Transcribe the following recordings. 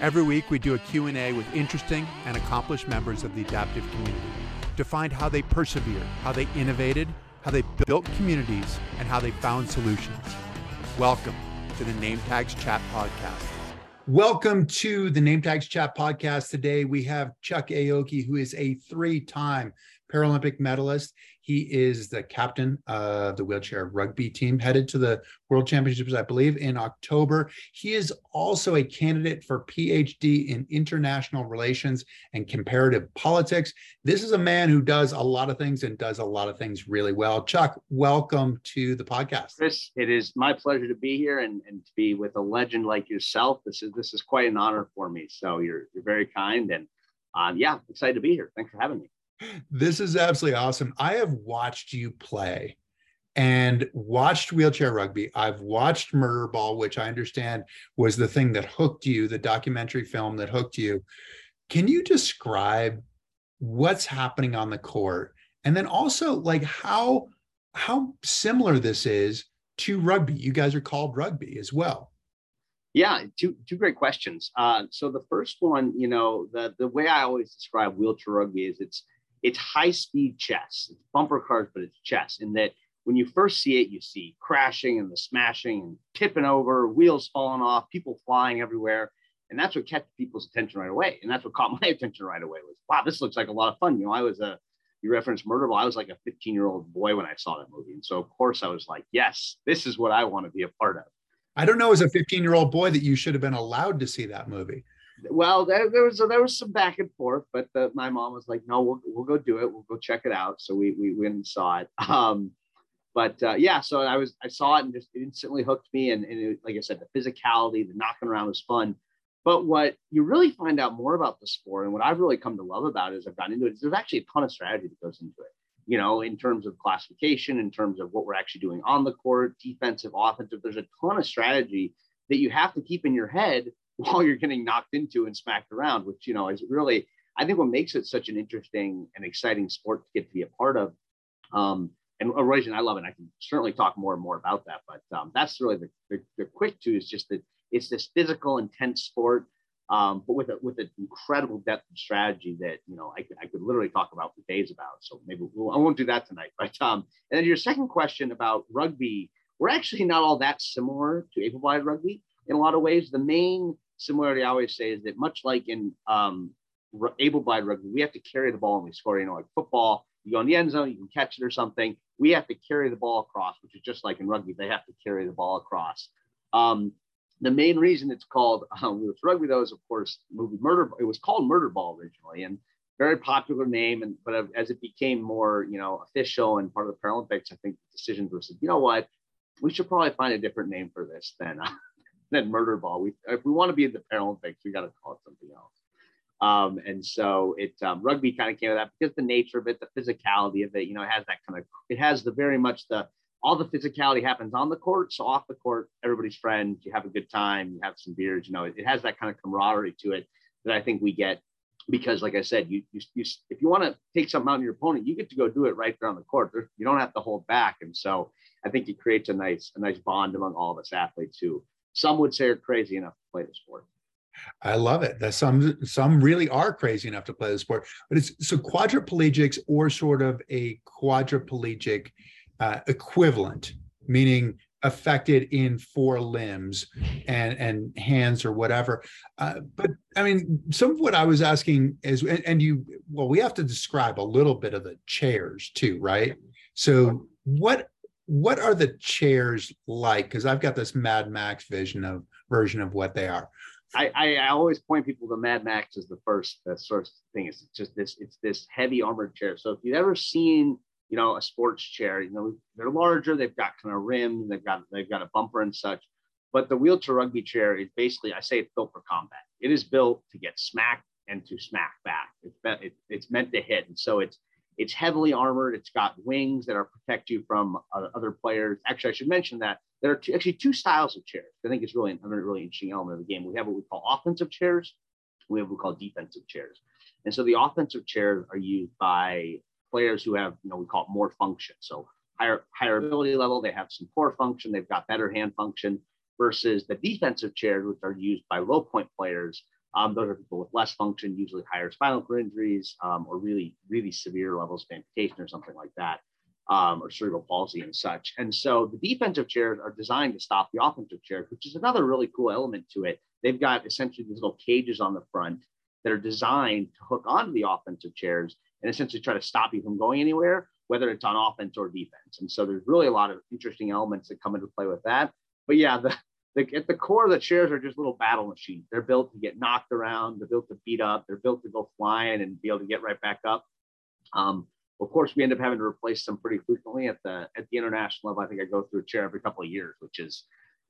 Every week we do a Q&A with interesting and accomplished members of the adaptive community to find how they persevered, how they innovated, how they built communities, and how they found solutions. Welcome to the Name Tags Chat Podcast. Welcome to the Name Tags Chat Podcast. Today we have Chuck Aoki, who is a three-time Paralympic medalist. He is the captain of the wheelchair rugby team headed to the World Championships, I believe, in October. He is also a candidate for PhD in international relations and comparative politics. This is a man who does a lot of things and does a lot of things really well. Chuck, welcome to the podcast. Chris, it is my pleasure to be here and, and to be with a legend like yourself. This is this is quite an honor for me. So you're you're very kind and um, yeah, excited to be here. Thanks for having me this is absolutely awesome. I have watched you play and watched wheelchair rugby. I've watched Murder Ball, which I understand was the thing that hooked you, the documentary film that hooked you. Can you describe what's happening on the court? And then also like how how similar this is to rugby. You guys are called rugby as well. Yeah, two two great questions. Uh, so the first one, you know, the the way I always describe wheelchair rugby is it's it's high speed chess. It's bumper cars, but it's chess. In that when you first see it, you see crashing and the smashing and tipping over, wheels falling off, people flying everywhere. And that's what kept people's attention right away. And that's what caught my attention right away was, wow, this looks like a lot of fun. You know, I was a, you referenced Murderball. I was like a 15 year old boy when I saw that movie. And so, of course, I was like, yes, this is what I want to be a part of. I don't know as a 15 year old boy that you should have been allowed to see that movie well, there, there was there was some back and forth, but the, my mom was like, "No, we'll we'll go do it. We'll go check it out." So we we went and saw it. Um, but uh, yeah, so I was I saw it and just instantly hooked me. And, and it, like I said, the physicality, the knocking around was fun. But what you really find out more about the sport, and what I've really come to love about it as I've gotten into it, is there's actually a ton of strategy that goes into it. You know, in terms of classification, in terms of what we're actually doing on the court, defensive, offensive. There's a ton of strategy that you have to keep in your head while you're getting knocked into and smacked around, which, you know, is really, I think what makes it such an interesting and exciting sport to get to be a part of. Um, and erosion, I love it. I can certainly talk more and more about that, but um, that's really the, the, the, quick two is just that it's this physical, intense sport, um, but with a, with an incredible depth of strategy that you know I could, I could literally talk about for days about. So maybe we'll, I won't do that tonight. But um, and then your second question about rugby, we're actually not all that similar to able-bodied rugby in a lot of ways. The main similarity I always say is that much like in um, able-bodied rugby, we have to carry the ball and we score. You know, like football, you go in the end zone, you can catch it or something. We have to carry the ball across, which is just like in rugby, they have to carry the ball across. Um, the main reason it's called um, rugby, though, is of course movie Murder. It was called Murder Ball originally, and very popular name. And but as it became more, you know, official and part of the Paralympics, I think decisions were said, you know what, we should probably find a different name for this than than murder ball. We if we want to be in the Paralympics, we got to call it something else. Um, and so it um, rugby kind of came of that because the nature of it, the physicality of it, you know, it has that kind of it has the very much the all the physicality happens on the court. So off the court, everybody's friends, you have a good time, you have some beers, you know, it, it has that kind of camaraderie to it that I think we get because like I said, you, you, you if you want to take something out on your opponent, you get to go do it right there on the court. you don't have to hold back. And so I think it creates a nice, a nice bond among all of us athletes who some would say are crazy enough to play the sport. I love it. That some some really are crazy enough to play the sport, but it's so quadriplegics or sort of a quadriplegic uh, equivalent, meaning affected in four limbs and and hands or whatever. Uh, but I mean, some of what I was asking is, and, and you, well, we have to describe a little bit of the chairs too, right? So what what are the chairs like? Because I've got this Mad Max vision of version of what they are. I, I, I always point people to Mad Max as the first the first thing. It's just this it's this heavy armored chair. So if you've ever seen you know a sports chair, you know they're larger. They've got kind of rims. They've got they've got a bumper and such. But the wheelchair rugby chair is basically I say it's built for combat. It is built to get smacked and to smack back. It's it, it's meant to hit, and so it's it's heavily armored. It's got wings that are protect you from uh, other players. Actually, I should mention that there are two, actually two styles of chairs. I think it's really another really interesting element of the game. We have what we call offensive chairs. We have what we call defensive chairs. And so the offensive chairs are used by players who have, you know, we call it more function. So higher higher ability level, they have some core function, they've got better hand function versus the defensive chairs, which are used by low point players Um, those are people with less function, usually higher spinal cord injuries um, or really, really severe levels of amputation or something like that, um, or cerebral palsy and such. And so the defensive chairs are designed to stop the offensive chairs, which is another really cool element to it. They've got essentially these little cages on the front that are designed to hook onto the offensive chairs and essentially try to stop you from going anywhere, whether it's on offense or defense. And so there's really a lot of interesting elements that come into play with that. But yeah, the, at the core of the chairs are just little battle machines. They're built to get knocked around. They're built to beat up. They're built to go flying and be able to get right back up. Um, of course, we end up having to replace them pretty frequently at the at the international level. I think I go through a chair every couple of years, which is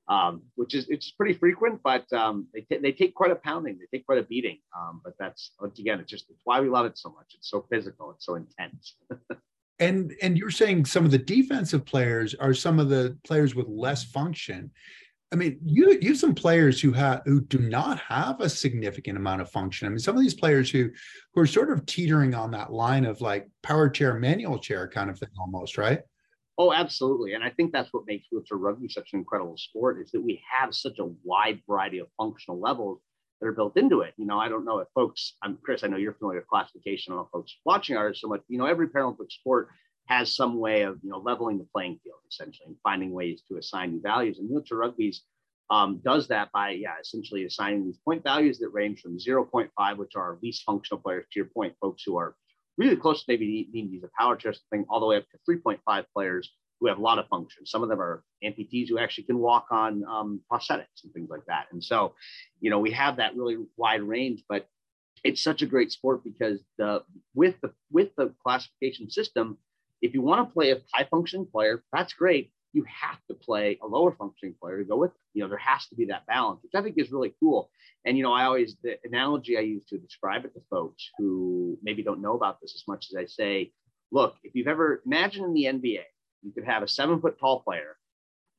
um, which is it's pretty frequent, but um, they, t- they take quite a pounding, they take quite a beating. Um, but that's again, it's just it's why we love it so much. It's so physical, it's so intense. and and you're saying some of the defensive players are some of the players with less function. I mean, you you have some players who have who do not have a significant amount of function. I mean, some of these players who who are sort of teetering on that line of like power chair, manual chair kind of thing, almost, right? Oh, absolutely. And I think that's what makes wheelchair rugby such an incredible sport is that we have such a wide variety of functional levels that are built into it. You know, I don't know if folks, I'm Chris, I know you're familiar with classification. I don't know folks watching are so much, you know, every Paralympic sport has some way of, you know, leveling the playing field essentially and finding ways to assign values. And wheelchair rugby's um, does that by, yeah, essentially assigning these point values that range from 0.5, which are least functional players, to your point, folks who are really close to maybe needing to use a power chair thing, all the way up to 3.5 players who have a lot of functions. Some of them are amputees who actually can walk on um, prosthetics and things like that. And so, you know, we have that really wide range, but it's such a great sport because the with the with the classification system, if you want to play a high functioning player, that's great. You have to play a lower functioning player to go with. It. You know, there has to be that balance, which I think is really cool. And you know, I always the analogy I use to describe it to folks who maybe don't know about this as much as I say, look, if you've ever imagine in the NBA, you could have a seven foot tall player,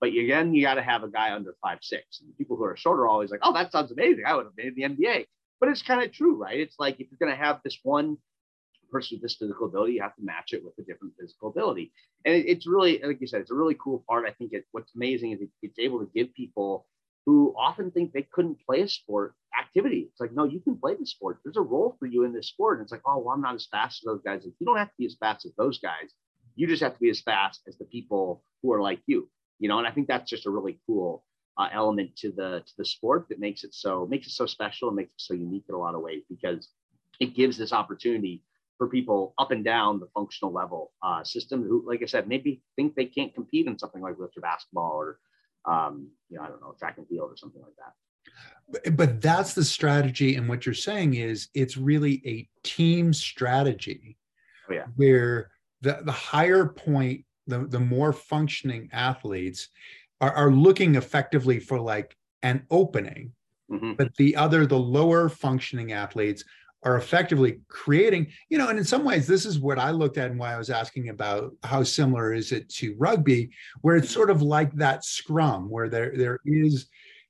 but again, you got to have a guy under five six. And people who are shorter are always like, "Oh, that sounds amazing! I would have made the NBA." But it's kind of true, right? It's like if you're going to have this one person with this physical ability, you have to match it with a different physical ability. And it, it's really, like you said, it's a really cool part. I think it, what's amazing is it, it's able to give people who often think they couldn't play a sport activity. It's like, no, you can play the sport. There's a role for you in this sport. And it's like, oh, well, I'm not as fast as those guys. Like, you don't have to be as fast as those guys. You just have to be as fast as the people who are like you, you know. And I think that's just a really cool uh, element to the to the sport that makes it so makes it so special and makes it so unique in a lot of ways because it gives this opportunity for people up and down the functional level uh, system who, like I said, maybe think they can't compete in something like lifter basketball or, um, you know, I don't know, track and field or something like that. But, but that's the strategy. And what you're saying is it's really a team strategy oh, yeah. where the, the higher point, the, the more functioning athletes are, are looking effectively for like an opening. Mm-hmm. But the other, the lower functioning athletes are effectively creating, you know, and in some ways, this is what I looked at and why I was asking about how similar is it to rugby, where it's sort of like that scrum, where there there is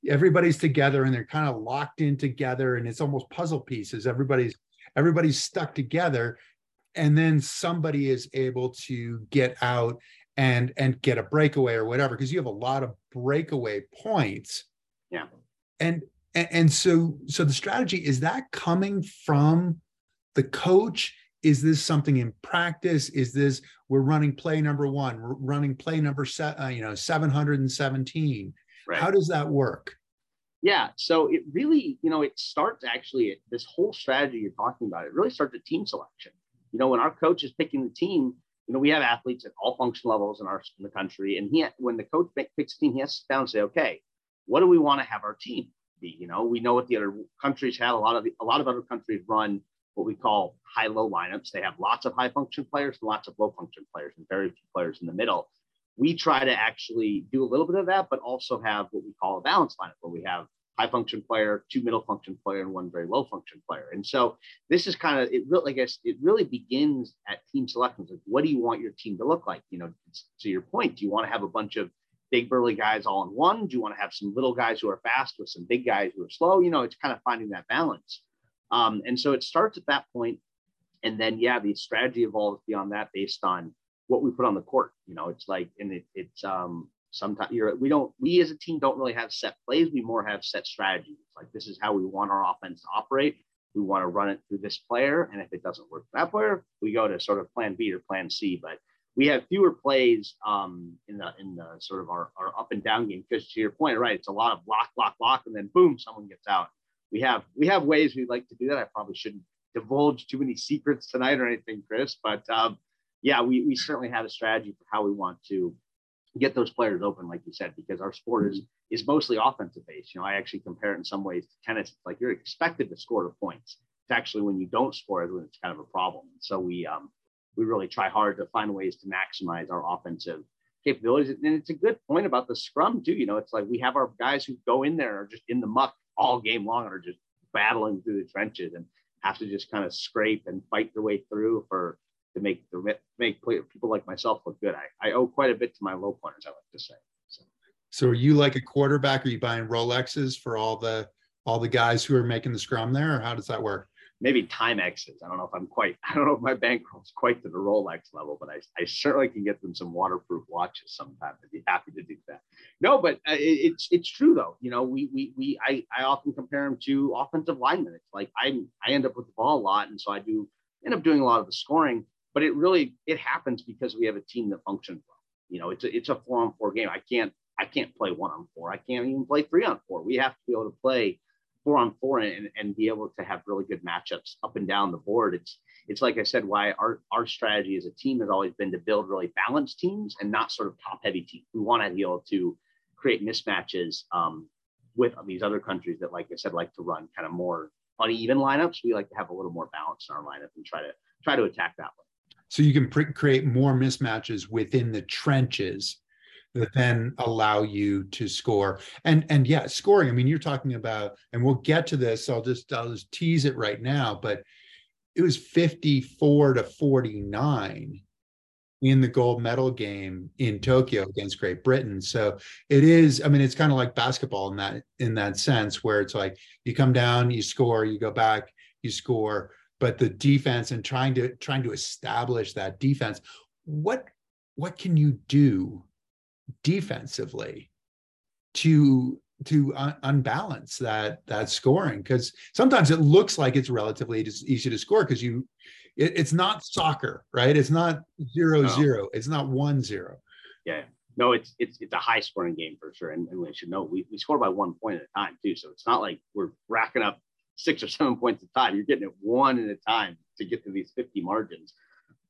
everybody's together and they're kind of locked in together, and it's almost puzzle pieces. Everybody's everybody's stuck together, and then somebody is able to get out and and get a breakaway or whatever because you have a lot of breakaway points yeah and and, and so so the strategy is that coming from the coach? Is this something in practice? Is this we're running play number one we're running play number set uh, you know 717 right. how does that work? Yeah so it really you know it starts actually this whole strategy you're talking about it really starts at team selection. You know, when our coach is picking the team, you know, we have athletes at all function levels in our in the country, and he when the coach picks a team, he has to down and say, okay, what do we want to have our team be? You know, we know what the other countries have. A lot of the, a lot of other countries run what we call high-low lineups. They have lots of high function players and lots of low function players, and very few players in the middle. We try to actually do a little bit of that, but also have what we call a balanced lineup, where we have high function player, two middle function player, and one very low function player. And so this is kind of it. Really, I guess it really begins at team selections. Like, what do you want your team to look like? You know, to your point, do you want to have a bunch of big burly guys all in one? Do you want to have some little guys who are fast with some big guys who are slow? You know, it's kind of finding that balance. Um, and so it starts at that point, and then yeah, the strategy evolves beyond that based on what we put on the court. You know, it's like, and it, it's um, sometimes you're we don't we as a team don't really have set plays we more have set strategies like this is how we want our offense to operate we want to run it through this player and if it doesn't work for that player we go to sort of plan b or plan c but we have fewer plays um, in the in the sort of our, our up and down game because to your point right it's a lot of block block block and then boom someone gets out we have we have ways we like to do that i probably shouldn't divulge too many secrets tonight or anything chris but um, yeah we, we certainly have a strategy for how we want to get those players open, like you said, because our sport is is mostly offensive based. You know, I actually compare it in some ways to tennis. It's like you're expected to score the points. It's actually when you don't score when it's kind of a problem. So we um we really try hard to find ways to maximize our offensive capabilities. And it's a good point about the scrum too. You know, it's like we have our guys who go in there are just in the muck all game long and are just battling through the trenches and have to just kind of scrape and fight their way through for to make the make people like myself look good. I, I owe quite a bit to my low pointers, I like to say. So. so are you like a quarterback? Are you buying Rolexes for all the all the guys who are making the scrum there, or how does that work? Maybe Timexes. I don't know if I'm quite. I don't know if my bankroll's quite to the Rolex level, but I, I certainly can get them some waterproof watches sometime. I'd be happy to do that. No, but uh, it, it's it's true though. You know, we we we I I often compare them to offensive linemen. It's like I I end up with the ball a lot, and so I do end up doing a lot of the scoring but it really it happens because we have a team that functions well. You know, it's a it's a four on four game. I can't I can't play one on four. I can't even play three on four. We have to be able to play four on four and, and be able to have really good matchups up and down the board. It's it's like I said, why our our strategy as a team has always been to build really balanced teams and not sort of top heavy teams. We want to be able to create mismatches um, with these other countries that, like I said, like to run kind of more uneven lineups. We like to have a little more balance in our lineup and try to try to attack that way so you can pre- create more mismatches within the trenches that then allow you to score and and yeah scoring i mean you're talking about and we'll get to this so i'll just i'll just tease it right now but it was 54 to 49 in the gold medal game in Tokyo against Great Britain. So it is, I mean, it's kind of like basketball in that in that sense, where it's like you come down, you score, you go back, you score but the defense and trying to trying to establish that defense what what can you do defensively to to un- unbalance that that scoring. Because sometimes it looks like it's relatively easy to score because you it, it's not soccer right? It's not zero no. zero. It's not one zero. Yeah. No it's it's it's a high scoring game for sure. And, and we should know we, we score by one point at a time too. So it's not like we're racking up six or seven points at a time. You're getting it one at a time to get to these 50 margins.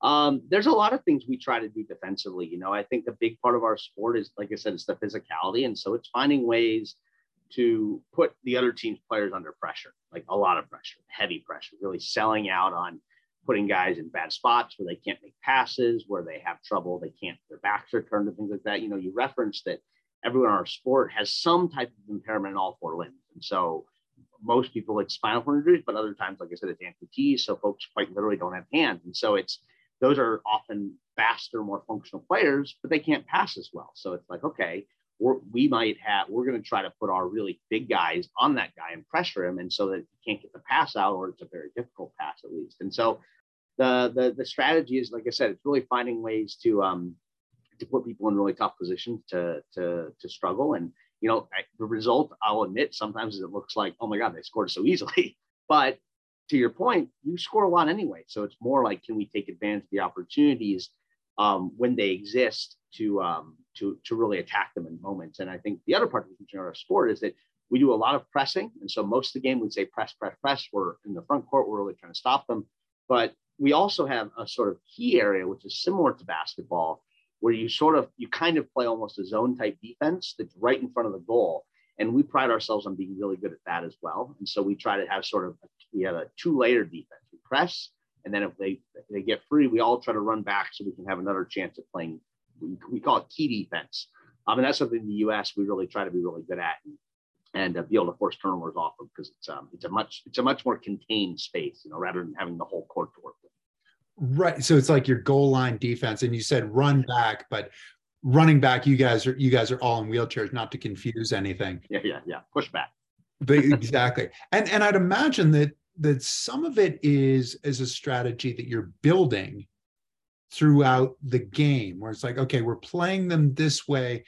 Um, there's a lot of things we try to do defensively. You know, I think a big part of our sport is, like I said, it's the physicality. And so it's finding ways to put the other team's players under pressure, like a lot of pressure, heavy pressure, really selling out on putting guys in bad spots where they can't make passes, where they have trouble, they can't, their backs are turned and things like that. You know, you referenced that everyone in our sport has some type of impairment in all four limbs. And so most people like spinal cord injuries, but other times, like I said, it's amputees. So folks quite literally don't have hands. And so it's those are often faster, more functional players, but they can't pass as well. So it's like, okay, we might have, we're going to try to put our really big guys on that guy and pressure him. And so that he can't get the pass out, or it's a very difficult pass at least. And so the, the, the strategy is, like I said, it's really finding ways to, um, to put people in really tough positions to, to, to struggle. And, you know, the result, I'll admit, sometimes it looks like, oh my God, they scored so easily. But to your point, you score a lot anyway. So it's more like, can we take advantage of the opportunities um, when they exist to um, to to really attack them in moments? And I think the other part of our sport is that we do a lot of pressing, and so most of the game we'd say press, press, press. We're in the front court, we're really trying to stop them. But we also have a sort of key area which is similar to basketball, where you sort of you kind of play almost a zone type defense that's right in front of the goal and we pride ourselves on being really good at that as well and so we try to have sort of we have a two layer defense we press and then if they if they get free we all try to run back so we can have another chance at playing we, we call it key defense um, and that's something in the us we really try to be really good at and, and uh, be able to force turnovers off of because it's um, it's a much it's a much more contained space you know rather than having the whole court to work with Right. So it's like your goal line defense. And you said run back, but running back, you guys are you guys are all in wheelchairs, not to confuse anything. Yeah, yeah, yeah. Push back. But exactly. and and I'd imagine that that some of it is is a strategy that you're building throughout the game where it's like, okay, we're playing them this way.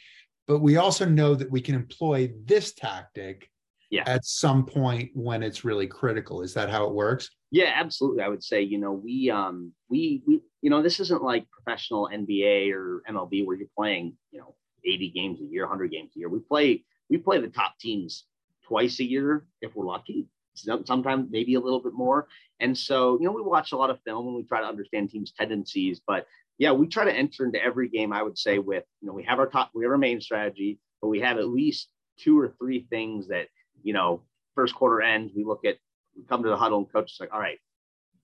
but we also know that we can employ this tactic yeah. at some point when it's really critical. Is that how it works? Yeah, absolutely. I would say, you know, we um we we you know, this isn't like professional NBA or MLB where you're playing, you know, 80 games a year, 100 games a year. We play we play the top teams twice a year if we're lucky. Sometimes maybe a little bit more. And so, you know, we watch a lot of film and we try to understand teams' tendencies. But yeah, we try to enter into every game, I would say, with, you know, we have our top, we have our main strategy, but we have at least two or three things that, you know, first quarter ends, we look at, we come to the huddle and coach is like, all right,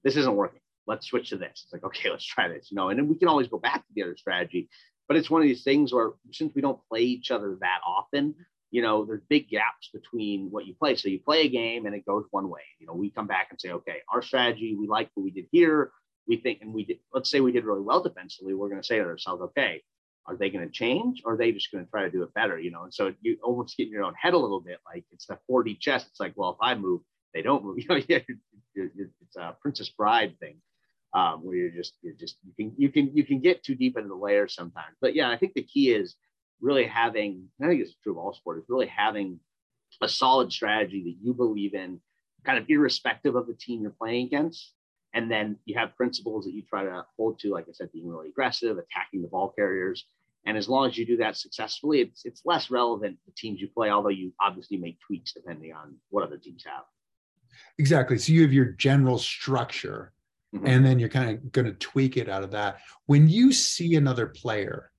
this isn't working. Let's switch to this. It's like, okay, let's try this, you know, and then we can always go back to the other strategy. But it's one of these things where since we don't play each other that often, you know, there's big gaps between what you play. So you play a game and it goes one way. You know, we come back and say, okay, our strategy, we like what we did here. We think, and we did, let's say we did really well defensively. We're going to say to ourselves, okay, are they going to change or are they just going to try to do it better? You know, and so you almost get in your own head a little bit. Like it's the 4D chess. It's like, well, if I move, they don't move. You know, yeah, it's a Princess Bride thing. Um, where you're just you're just you can you can you can get too deep into the layers sometimes. But yeah, I think the key is really having, I think it's true of all sports, really having a solid strategy that you believe in, kind of irrespective of the team you're playing against. And then you have principles that you try to hold to, like I said, being really aggressive, attacking the ball carriers. And as long as you do that successfully, it's it's less relevant the teams you play, although you obviously make tweaks depending on what other teams have. Exactly. So you have your general structure, mm-hmm. and then you're kind of going to tweak it out of that. When you see another player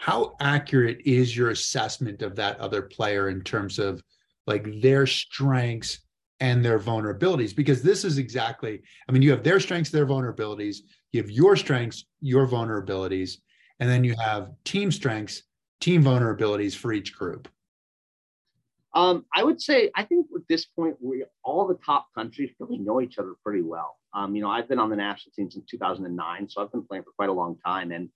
how accurate is your assessment of that other player in terms of like their strengths and their vulnerabilities because this is exactly i mean you have their strengths their vulnerabilities you have your strengths your vulnerabilities and then you have team strengths team vulnerabilities for each group um, i would say i think at this point we all the top countries really know each other pretty well um, you know i've been on the national team since 2009 so i've been playing for quite a long time and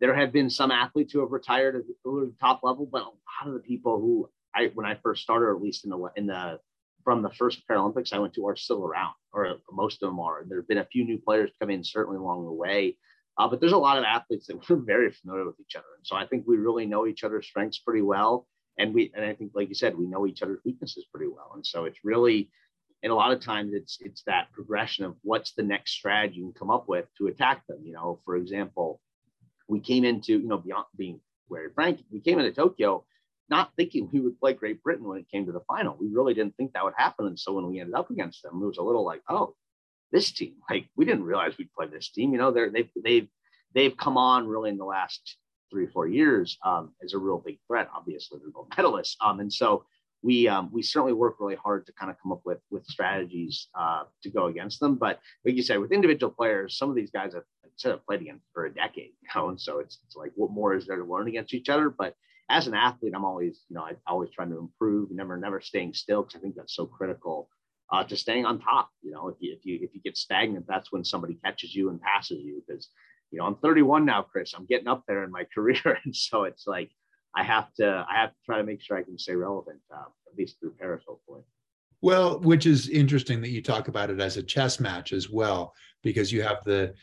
there have been some athletes who have retired at the top level, but a lot of the people who I, when I first started, at least in the in the from the first Paralympics I went to, are still around, or most of them are. There have been a few new players come in certainly along the way, uh, but there's a lot of athletes that we're very familiar with each other, and so I think we really know each other's strengths pretty well, and we and I think, like you said, we know each other's weaknesses pretty well, and so it's really. And a lot of times it's it's that progression of what's the next strategy you can come up with to attack them. You know, for example, we came into, you know, beyond being very frank, we came into Tokyo not thinking we would play Great Britain when it came to the final. We really didn't think that would happen. And so when we ended up against them, it was a little like, oh, this team, like we didn't realize we'd play this team. You know, they're they've they've they've come on really in the last three or four years um, as a real big threat. Obviously, they're gold medalists. Um, and so we um, we certainly work really hard to kind of come up with with strategies uh, to go against them. But like you said, with individual players, some of these guys have said have played against for a decade, you know, and so it's, it's like what more is there to learn against each other? But as an athlete, I'm always, you know, I always trying to improve, never, never staying still because I think that's so critical uh, to staying on top. You know, if you if you if you get stagnant, that's when somebody catches you and passes you. Because you know, I'm 31 now, Chris. I'm getting up there in my career, and so it's like I have to I have to try to make sure I can stay relevant, uh, at least through Paris, hopefully. Well, which is interesting that you talk about it as a chess match as well, because you have the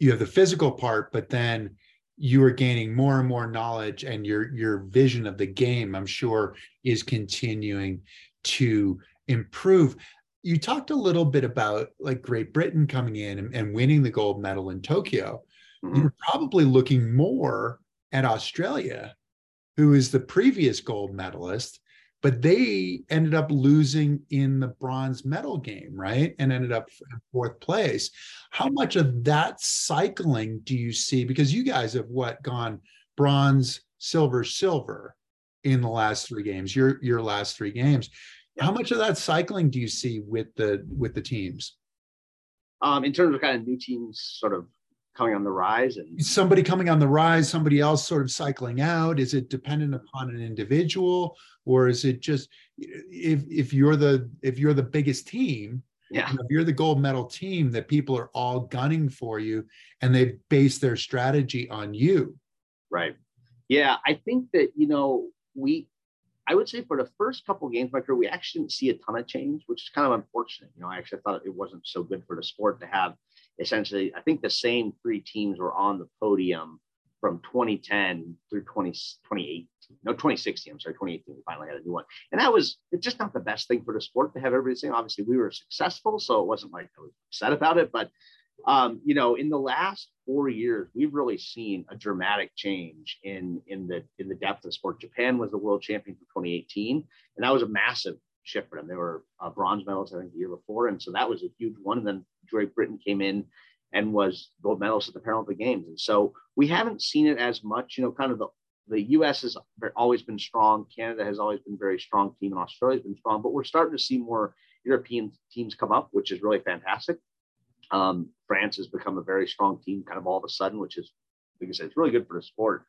you have the physical part, but then you are gaining more and more knowledge and your your vision of the game i'm sure is continuing to improve you talked a little bit about like great britain coming in and, and winning the gold medal in tokyo mm-hmm. you're probably looking more at australia who is the previous gold medalist but they ended up losing in the bronze medal game, right? And ended up in fourth place. How much of that cycling do you see? Because you guys have what gone bronze, silver, silver in the last three games, your your last three games. How much of that cycling do you see with the with the teams? Um, in terms of kind of new teams sort of coming on the rise and somebody coming on the rise somebody else sort of cycling out? Is it dependent upon an individual? Or is it just if if you're the if you're the biggest team yeah. if you're the gold medal team that people are all gunning for you and they base their strategy on you? Right. Yeah i think that you know we I would say for the first couple games of my career, we actually didn't see a ton of change, which is kind of unfortunate. You know, I actually thought it wasn't so good for the sport to have essentially, I think the same three teams were on the podium from 2010 through 20, 2018, no 2016 i'm sorry 2018 we finally had a new one. And that was it's just not the best thing for the sport to have everybody saying obviously we were successful so it wasn't like i was upset about it but um, you know in the last four years we've really seen a dramatic change in in the in the depth of sport. Japan was the world champion for 2018 and that was a massive shift for them. They were uh, bronze medals, i think the year before and so that was a huge one. And then great britain came in and was gold medalist at the paralympic games and so we haven't seen it as much you know kind of the the U.S. has always been strong. Canada has always been very strong team, and Australia's been strong. But we're starting to see more European teams come up, which is really fantastic. Um, France has become a very strong team, kind of all of a sudden, which is, like I said, it's really good for the sport.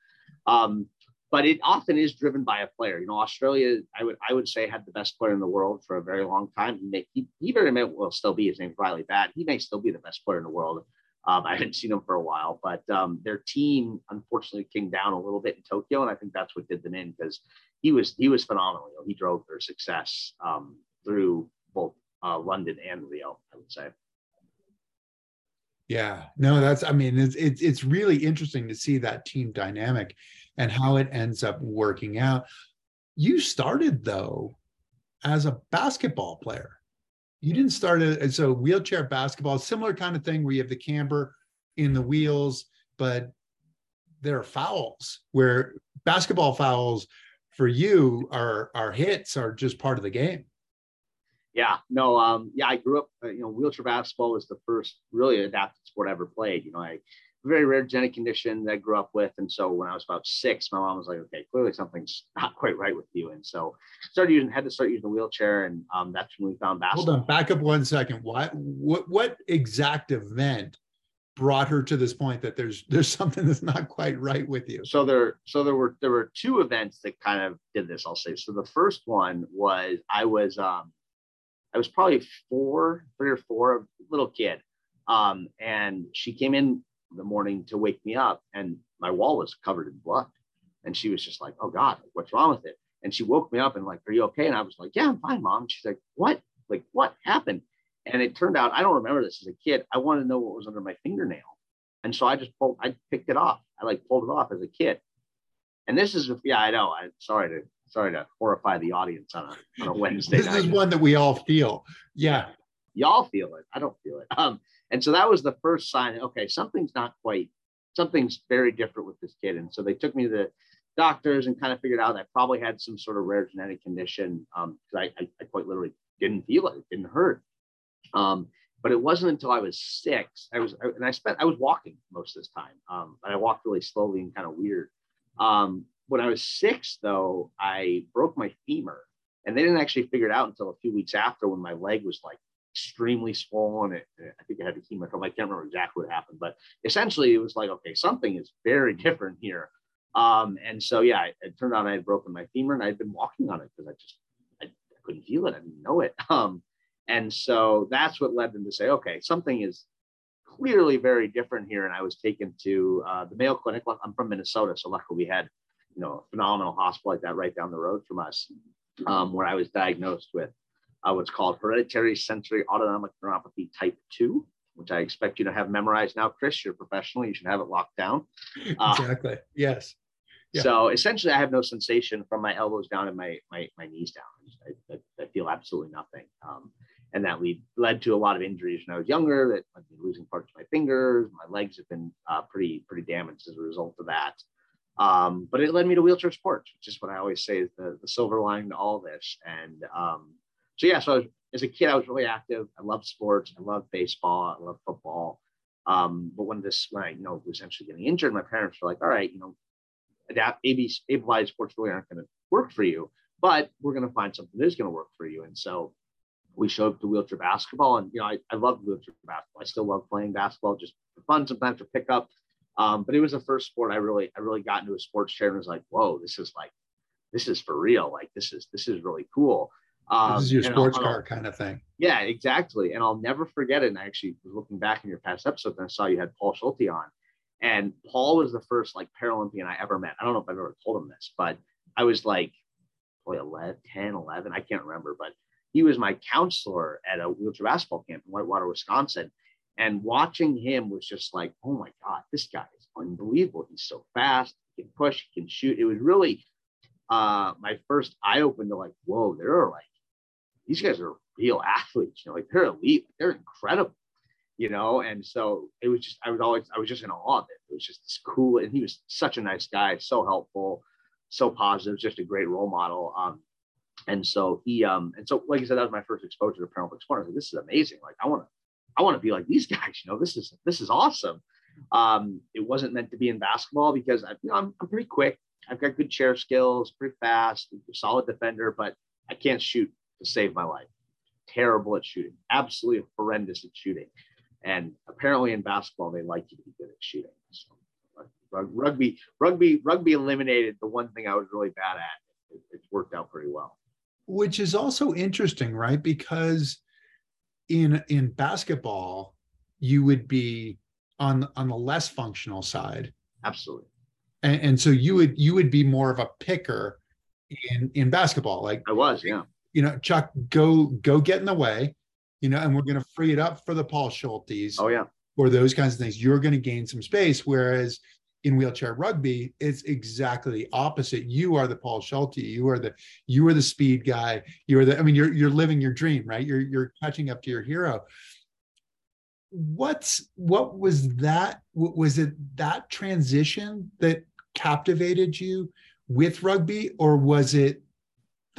Um, but it often is driven by a player. You know, Australia, I would I would say had the best player in the world for a very long time. He may, he, he very may well still be. His name's Ryley Batt. He may still be the best player in the world. Um, I haven't seen him for a while, but um, their team unfortunately came down a little bit in Tokyo, and I think that's what did them in because he was he was phenomenal. He drove their success um, through both uh, London and Rio. I would say. Yeah, no, that's. I mean, it's it's it's really interesting to see that team dynamic and how it ends up working out. You started though as a basketball player you didn't start a so wheelchair basketball, similar kind of thing where you have the camber in the wheels, but there are fouls where basketball fouls for you are are hits are just part of the game. Yeah, no, um, yeah, I grew up, uh, you know, wheelchair basketball was the first really adapted sport I ever played. You know, I very rare genetic condition that I grew up with. And so when I was about six, my mom was like, okay, clearly something's not quite right with you. And so started using, had to start using the wheelchair. And um, that's when we found basketball. Hold on, back up one second. What, what, what exact event brought her to this point that there's, there's something that's not quite right with you? So there, so there were, there were two events that kind of did this, I'll say. So the first one was, I was, um, I was probably four, three or four, a little kid. Um, and she came in the morning to wake me up and my wall was covered in blood. And she was just like, oh God, what's wrong with it? And she woke me up and like, are you okay? And I was like, yeah, I'm fine, mom. She's like, what? Like, what happened? And it turned out, I don't remember this as a kid. I wanted to know what was under my fingernail. And so I just pulled, I picked it off. I like pulled it off as a kid. And this is, yeah, I know. I'm sorry to, sorry to horrify the audience on a, on a Wednesday. this night. is one that we all feel. Yeah. Y'all feel it. I don't feel it. Um, and so that was the first sign. Okay, something's not quite, something's very different with this kid. And so they took me to the doctors and kind of figured out I probably had some sort of rare genetic condition because um, I, I, I, quite literally didn't feel it. It didn't hurt. Um, but it wasn't until I was six. I was, and I spent, I was walking most of this time. Um, but I walked really slowly and kind of weird. Um, when I was six, though, I broke my femur, and they didn't actually figure it out until a few weeks after when my leg was like extremely swollen. It, I think it had a hematoma. I can't remember exactly what happened, but essentially it was like, okay, something is very different here. Um, and so, yeah, it, it, turned out I had broken my femur and I'd been walking on it because I just, I, I, couldn't feel it. I didn't know it. Um, and so that's what led them to say, okay, something is clearly very different here. And I was taken to uh, the Mayo Clinic. I'm from Minnesota, so luckily we had, you know, a phenomenal hospital like that right down the road from us, um, where I was diagnosed with uh, what's called hereditary sensory autonomic neuropathy type 2, which I expect you to have memorized now. Chris, you're a professional. You should have it locked down. Uh, exactly. Yes. Yeah. So essentially, I have no sensation from my elbows down and my my, my knees down. I, I, I feel absolutely nothing. Um, and that lead, led to a lot of injuries when I was younger. That I've been losing parts of my fingers. My legs have been uh, pretty pretty damaged as a result of that. Um, but it led me to wheelchair sports, which is what I always say is the, the silver lining to all this. And um, so yeah, so as a kid, I was really active. I loved sports. I loved baseball. I loved football. Um, but when this, when I, you know, was actually getting injured, my parents were like, all right, you know, adapt, AB, able sports really aren't going to work for you, but we're going to find something that is going to work for you. And so we showed up to wheelchair basketball and, you know, I, I loved wheelchair basketball. I still love playing basketball just for fun, sometimes to pick up. Um, but it was the first sport I really, I really got into a sports chair and was like, whoa, this is like, this is for real. Like, this is, this is really cool. Um, this is your sports I'll, car I'll, kind of thing. Yeah, exactly. And I'll never forget it. And I actually was looking back in your past episodes and I saw you had Paul Schulte on. And Paul was the first like Paralympian I ever met. I don't know if I've ever told him this, but I was like, boy, 11, 10, 11, I can't remember, but he was my counselor at a wheelchair basketball camp in Whitewater, Wisconsin. And watching him was just like, oh my God, this guy is unbelievable. He's so fast, he can push, he can shoot. It was really uh, my first eye open to like, whoa, there are like, these guys are real athletes, you know, like they're elite, they're incredible, you know. And so it was just, I was always, I was just in awe of it. It was just cool, and he was such a nice guy, so helpful, so positive, just a great role model. Um, and so he, um, and so like I said, that was my first exposure to Paralympic sport. I was like, this is amazing. Like I want to, I want to be like these guys. You know, this is this is awesome. Um, it wasn't meant to be in basketball because I, you know, I'm, I'm pretty quick. I've got good chair skills, pretty fast, solid defender, but I can't shoot to save my life. Terrible at shooting, absolutely horrendous at shooting. And apparently in basketball, they like you to be good at shooting. So rugby, rugby, rugby eliminated the one thing I was really bad at. It, it worked out pretty well. Which is also interesting, right? Because in in basketball, you would be on on the less functional side. Absolutely. And, and so you would you would be more of a picker in in basketball. Like I was, yeah. You know, Chuck, go go get in the way, you know, and we're gonna free it up for the Paul Schultes. Oh yeah. Or those kinds of things. You're gonna gain some space. Whereas in wheelchair rugby, it's exactly the opposite. You are the Paul Schulte. You are the you are the speed guy. You are the. I mean, you're you're living your dream, right? You're you're catching up to your hero what's what was that was it that transition that captivated you with rugby or was it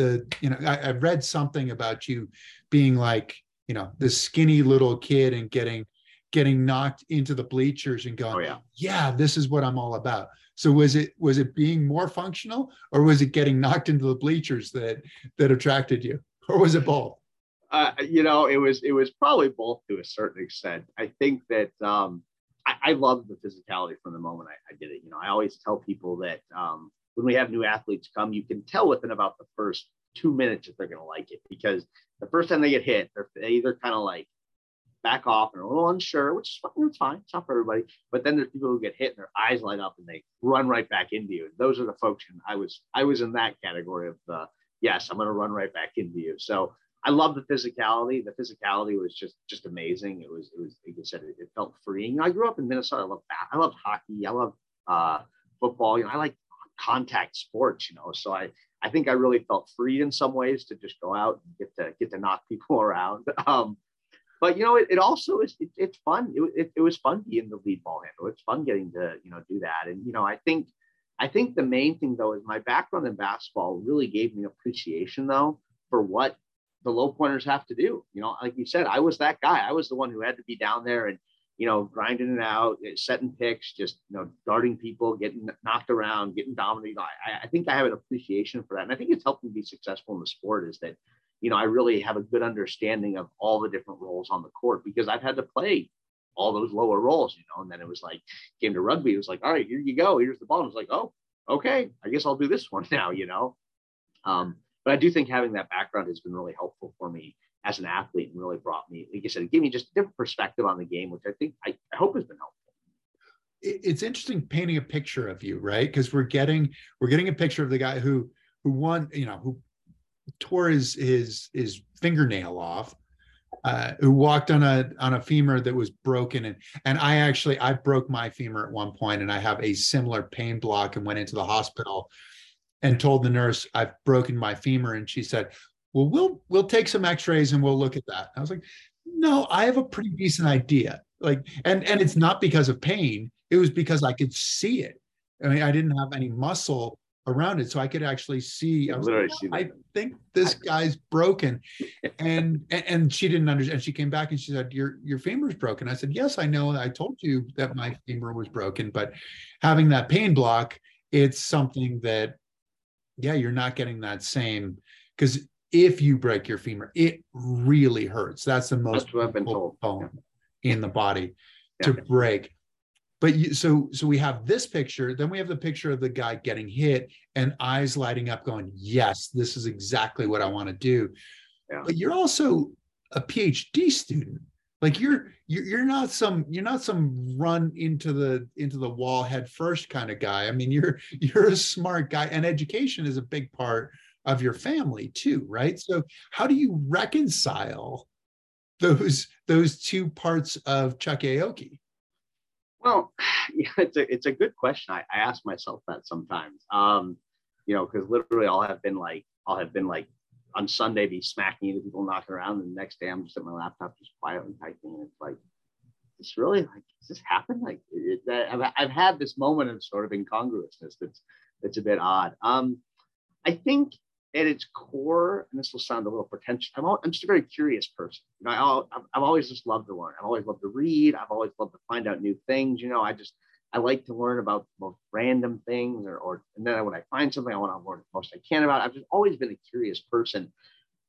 the you know I, i've read something about you being like you know the skinny little kid and getting getting knocked into the bleachers and going oh, yeah. yeah this is what i'm all about so was it was it being more functional or was it getting knocked into the bleachers that that attracted you or was it both uh, you know, it was it was probably both to a certain extent. I think that um, I, I loved the physicality from the moment I, I, did it. You know, I always tell people that um, when we have new athletes come, you can tell within about the first two minutes if they're going to like it because the first time they get hit, they're they either kind of like back off and a little unsure, which is fine. It's not for everybody. But then there's people who get hit and their eyes light up and they run right back into you. And those are the folks. And I was I was in that category of the yes, I'm going to run right back into you. So I love the physicality. The physicality was just just amazing. It was it was like I said, it, it felt freeing. I grew up in Minnesota. I love. I love hockey. I love uh, football. You know, I like contact sports. You know, so I I think I really felt free in some ways to just go out and get to get to knock people around. Um, but you know, it, it also is it, it's fun. It, it, it was fun being the lead ball handler. It's fun getting to you know do that. And you know, I think I think the main thing though is my background in basketball really gave me appreciation though for what the low pointers have to do. You know, like you said, I was that guy. I was the one who had to be down there and, you know, grinding it out, eh, setting picks, just, you know, guarding people, getting knocked around, getting dominated. I, I think I have an appreciation for that. And I think it's helped me be successful in the sport is that, you know, I really have a good understanding of all the different roles on the court because I've had to play all those lower roles, you know, and then it was like, came to rugby, it was like, all right, here you go. Here's the ball. I was like, oh, okay, I guess I'll do this one now, you know. Um, but I do think having that background has been really helpful for me as an athlete and really brought me, like I said, it gave me just a different perspective on the game, which I think I, I hope has been helpful. It's interesting painting a picture of you, right? Because we're getting we're getting a picture of the guy who who won, you know, who tore his his his fingernail off, uh, who walked on a on a femur that was broken and and I actually I broke my femur at one point and I have a similar pain block and went into the hospital and told the nurse I've broken my femur, and she said, "Well, we'll we'll take some X-rays and we'll look at that." I was like, "No, I have a pretty decent idea." Like, and and it's not because of pain; it was because I could see it. I mean, I didn't have any muscle around it, so I could actually see. I, was like, I think this guy's broken, and, and and she didn't understand. She came back and she said, "Your your femur's broken." I said, "Yes, I know. I told you that my femur was broken, but having that pain block, it's something that yeah, you're not getting that same because if you break your femur, it really hurts. That's the most That's bone yeah. in the body yeah. to break. But you, so so we have this picture, then we have the picture of the guy getting hit and eyes lighting up, going, "Yes, this is exactly what I want to do." Yeah. But you're also a PhD student like you're you're not some you're not some run into the into the wall head first kind of guy i mean you're you're a smart guy and education is a big part of your family too right? So how do you reconcile those those two parts of chuck aoki well yeah it's a it's a good question. I, I ask myself that sometimes. Um you know, because literally I'll have been like, I'll have been like on Sunday be smacking into people knocking around, and the next day I'm just at my laptop just quietly typing, and it's like, it's really like, does this happen? Like, it, I've, I've had this moment of sort of incongruousness that's that's a bit odd. Um, I think at its core, and this will sound a little pretentious, I'm, all, I'm just a very curious person. You know, I, I've, I've always just loved to learn. I've always loved to read. I've always loved to find out new things. You know, I just I like to learn about most random things, or, or and then when I find something, I want to learn the most I can about. I've just always been a curious person,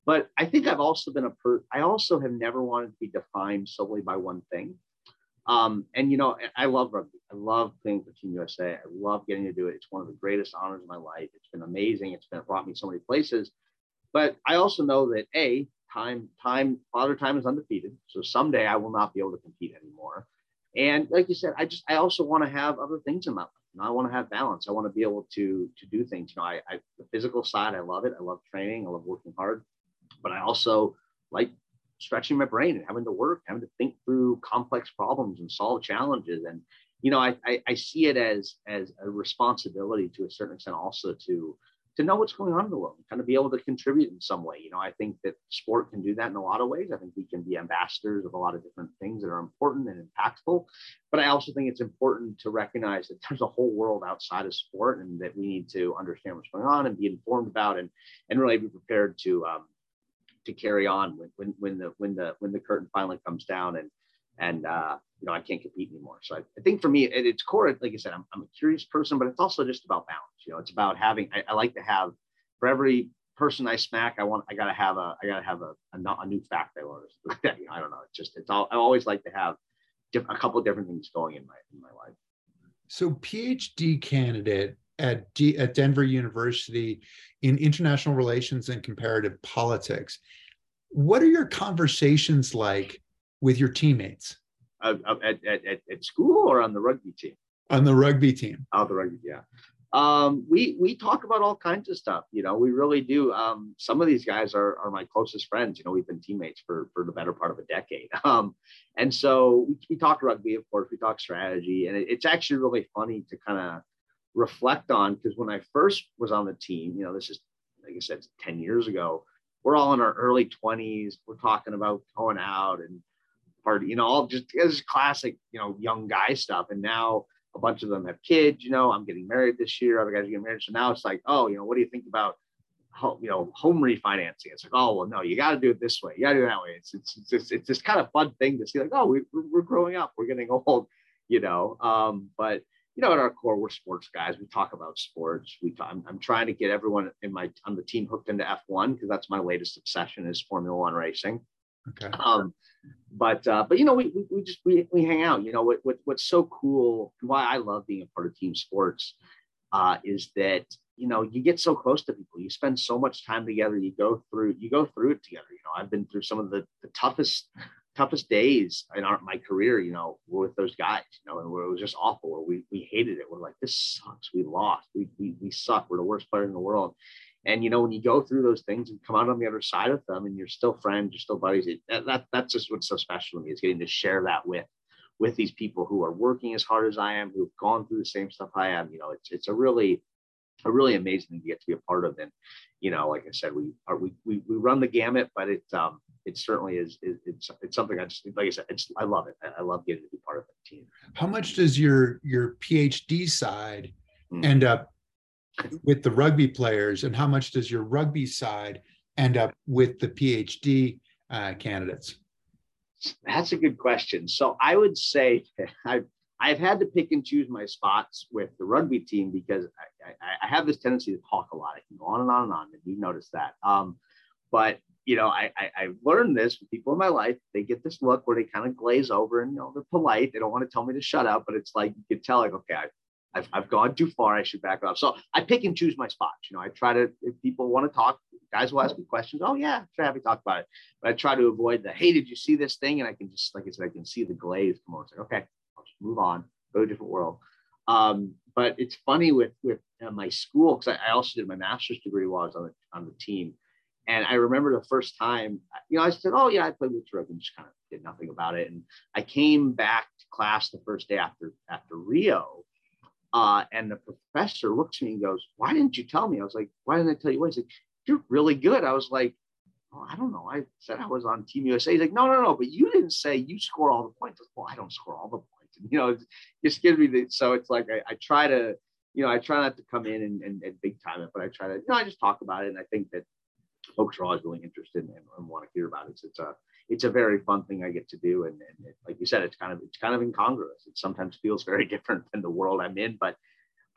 but I think I've also been a per. I also have never wanted to be defined solely by one thing. Um, and you know, I love rugby. I love playing for Team USA. I love getting to do it. It's one of the greatest honors of my life. It's been amazing. It's been brought me so many places. But I also know that a time, time, father time is undefeated. So someday I will not be able to compete anymore. And like you said, I just I also want to have other things in my life. Know, I want to have balance. I want to be able to to do things. You know, I, I the physical side, I love it. I love training. I love working hard, but I also like stretching my brain and having to work, having to think through complex problems and solve challenges. And you know, I, I, I see it as as a responsibility to a certain extent also to to know what's going on in the world, and kind of be able to contribute in some way. You know, I think that sport can do that in a lot of ways. I think we can be ambassadors of a lot of different things that are important and impactful. But I also think it's important to recognize that there's a whole world outside of sport and that we need to understand what's going on and be informed about and and really be prepared to um, to carry on when, when when the when the when the curtain finally comes down and and uh, you know I can't compete anymore. So I, I, think for me at its core, like I said, I'm, I'm a curious person, but it's also just about balance. You know, it's about having. I, I like to have for every person I smack, I want I gotta have a I gotta have a a, a new fact I learned. I don't know. It's just it's all I always like to have a couple different things going in my in my life. So PhD candidate at D, at Denver University in international relations and comparative politics. What are your conversations like with your teammates? Uh, at, at, at, school or on the rugby team? On the rugby team. Oh, the rugby, yeah. Um, we we talk about all kinds of stuff. You know, we really do. Um, some of these guys are are my closest friends. You know, we've been teammates for for the better part of a decade. Um, and so we, we talk rugby, of course. We talk strategy, and it, it's actually really funny to kind of reflect on because when I first was on the team, you know, this is like I said, ten years ago. We're all in our early twenties. We're talking about going out and party, you know, all just as classic, you know, young guy stuff. And now a bunch of them have kids, you know, I'm getting married this year, other guys are getting married. So now it's like, oh, you know, what do you think about home, you know, home refinancing? It's like, oh, well, no, you got to do it this way. You got to do it that way. It's, it's, it's, it's this kind of fun thing to see like, oh, we, we're growing up, we're getting old, you know, um, but you know, at our core, we're sports guys. We talk about sports. We talk, I'm, I'm trying to get everyone in my on the team hooked into F1 because that's my latest obsession is Formula One racing. Okay. Um, but uh, but you know, we, we, just we, we hang out. You know, what, what what's so cool and why I love being a part of team sports uh, is that you know you get so close to people. You spend so much time together. You go through you go through it together. You know, I've been through some of the, the toughest toughest days in our, my career. You know, were with those guys. You know, and where it was just awful. Where we we hated it. We're like, this sucks. We lost. We we we suck. We're the worst player in the world. And you know, when you go through those things and come out on the other side of them, and you're still friends, you're still buddies. It, that, that that's just what's so special to me is getting to share that with with these people who are working as hard as I am, who've gone through the same stuff I am. You know, it's it's a really a really amazing thing to get to be a part of. And you know, like I said, we are we we, we run the gamut, but it um it certainly is, it's it's something I just like I said, it's I love it. I love getting to be part of the team. How much does your your PhD side mm-hmm. end up with the rugby players, and how much does your rugby side end up with the PhD uh, candidates? That's a good question. So I would say I've I've had to pick and choose my spots with the rugby team because I, I, I have this tendency to talk a lot. I can go on and on and on, and you notice that. Um, but you know, I, I I've learned this with people in my life. They get this look where they kind of glaze over, and you know, they're polite. They don't want to tell me to shut up, but it's like you can tell, like, okay, I I've, I've gone too far. I should back up. So I pick and choose my spots. You know, I try to, if people want to talk, guys will ask me questions. Oh yeah, sure, happy to talk about it. But I try to avoid the, hey, did you see this thing? And I can just, like I said, I can see the glaze come on. It's like, okay, I'll just move on, go to a different world. Um, but it's funny with with uh, my school because I, I, also did my master's degree while I was on the on the team, and I remember the first time, you know, I said, oh yeah, I played with rugby, and just kind of did nothing about it. And I came back to class the first day after after Rio, Uh, and the professor looks at me and goes, Why didn't you tell me? I was like, Why didn't I tell you what? He's like, You're really good. I was like, oh, I don't know. I said I was on Team USA. He's like, No, no, no, but you didn't say you score all the points. I was, well, I don't score all the points. And, you know, it just gives me the, so it's like I, I try to, you know, I try not to come in and, and, and, big time it, but I try to, you know, I just talk about it. And I think that folks are always really interested and, and want to hear about it. So it's a, it's a very fun thing I get to do. And, and it, like you said, it's kind of, it's kind of incongruous. It sometimes feels very different than the world I'm in, but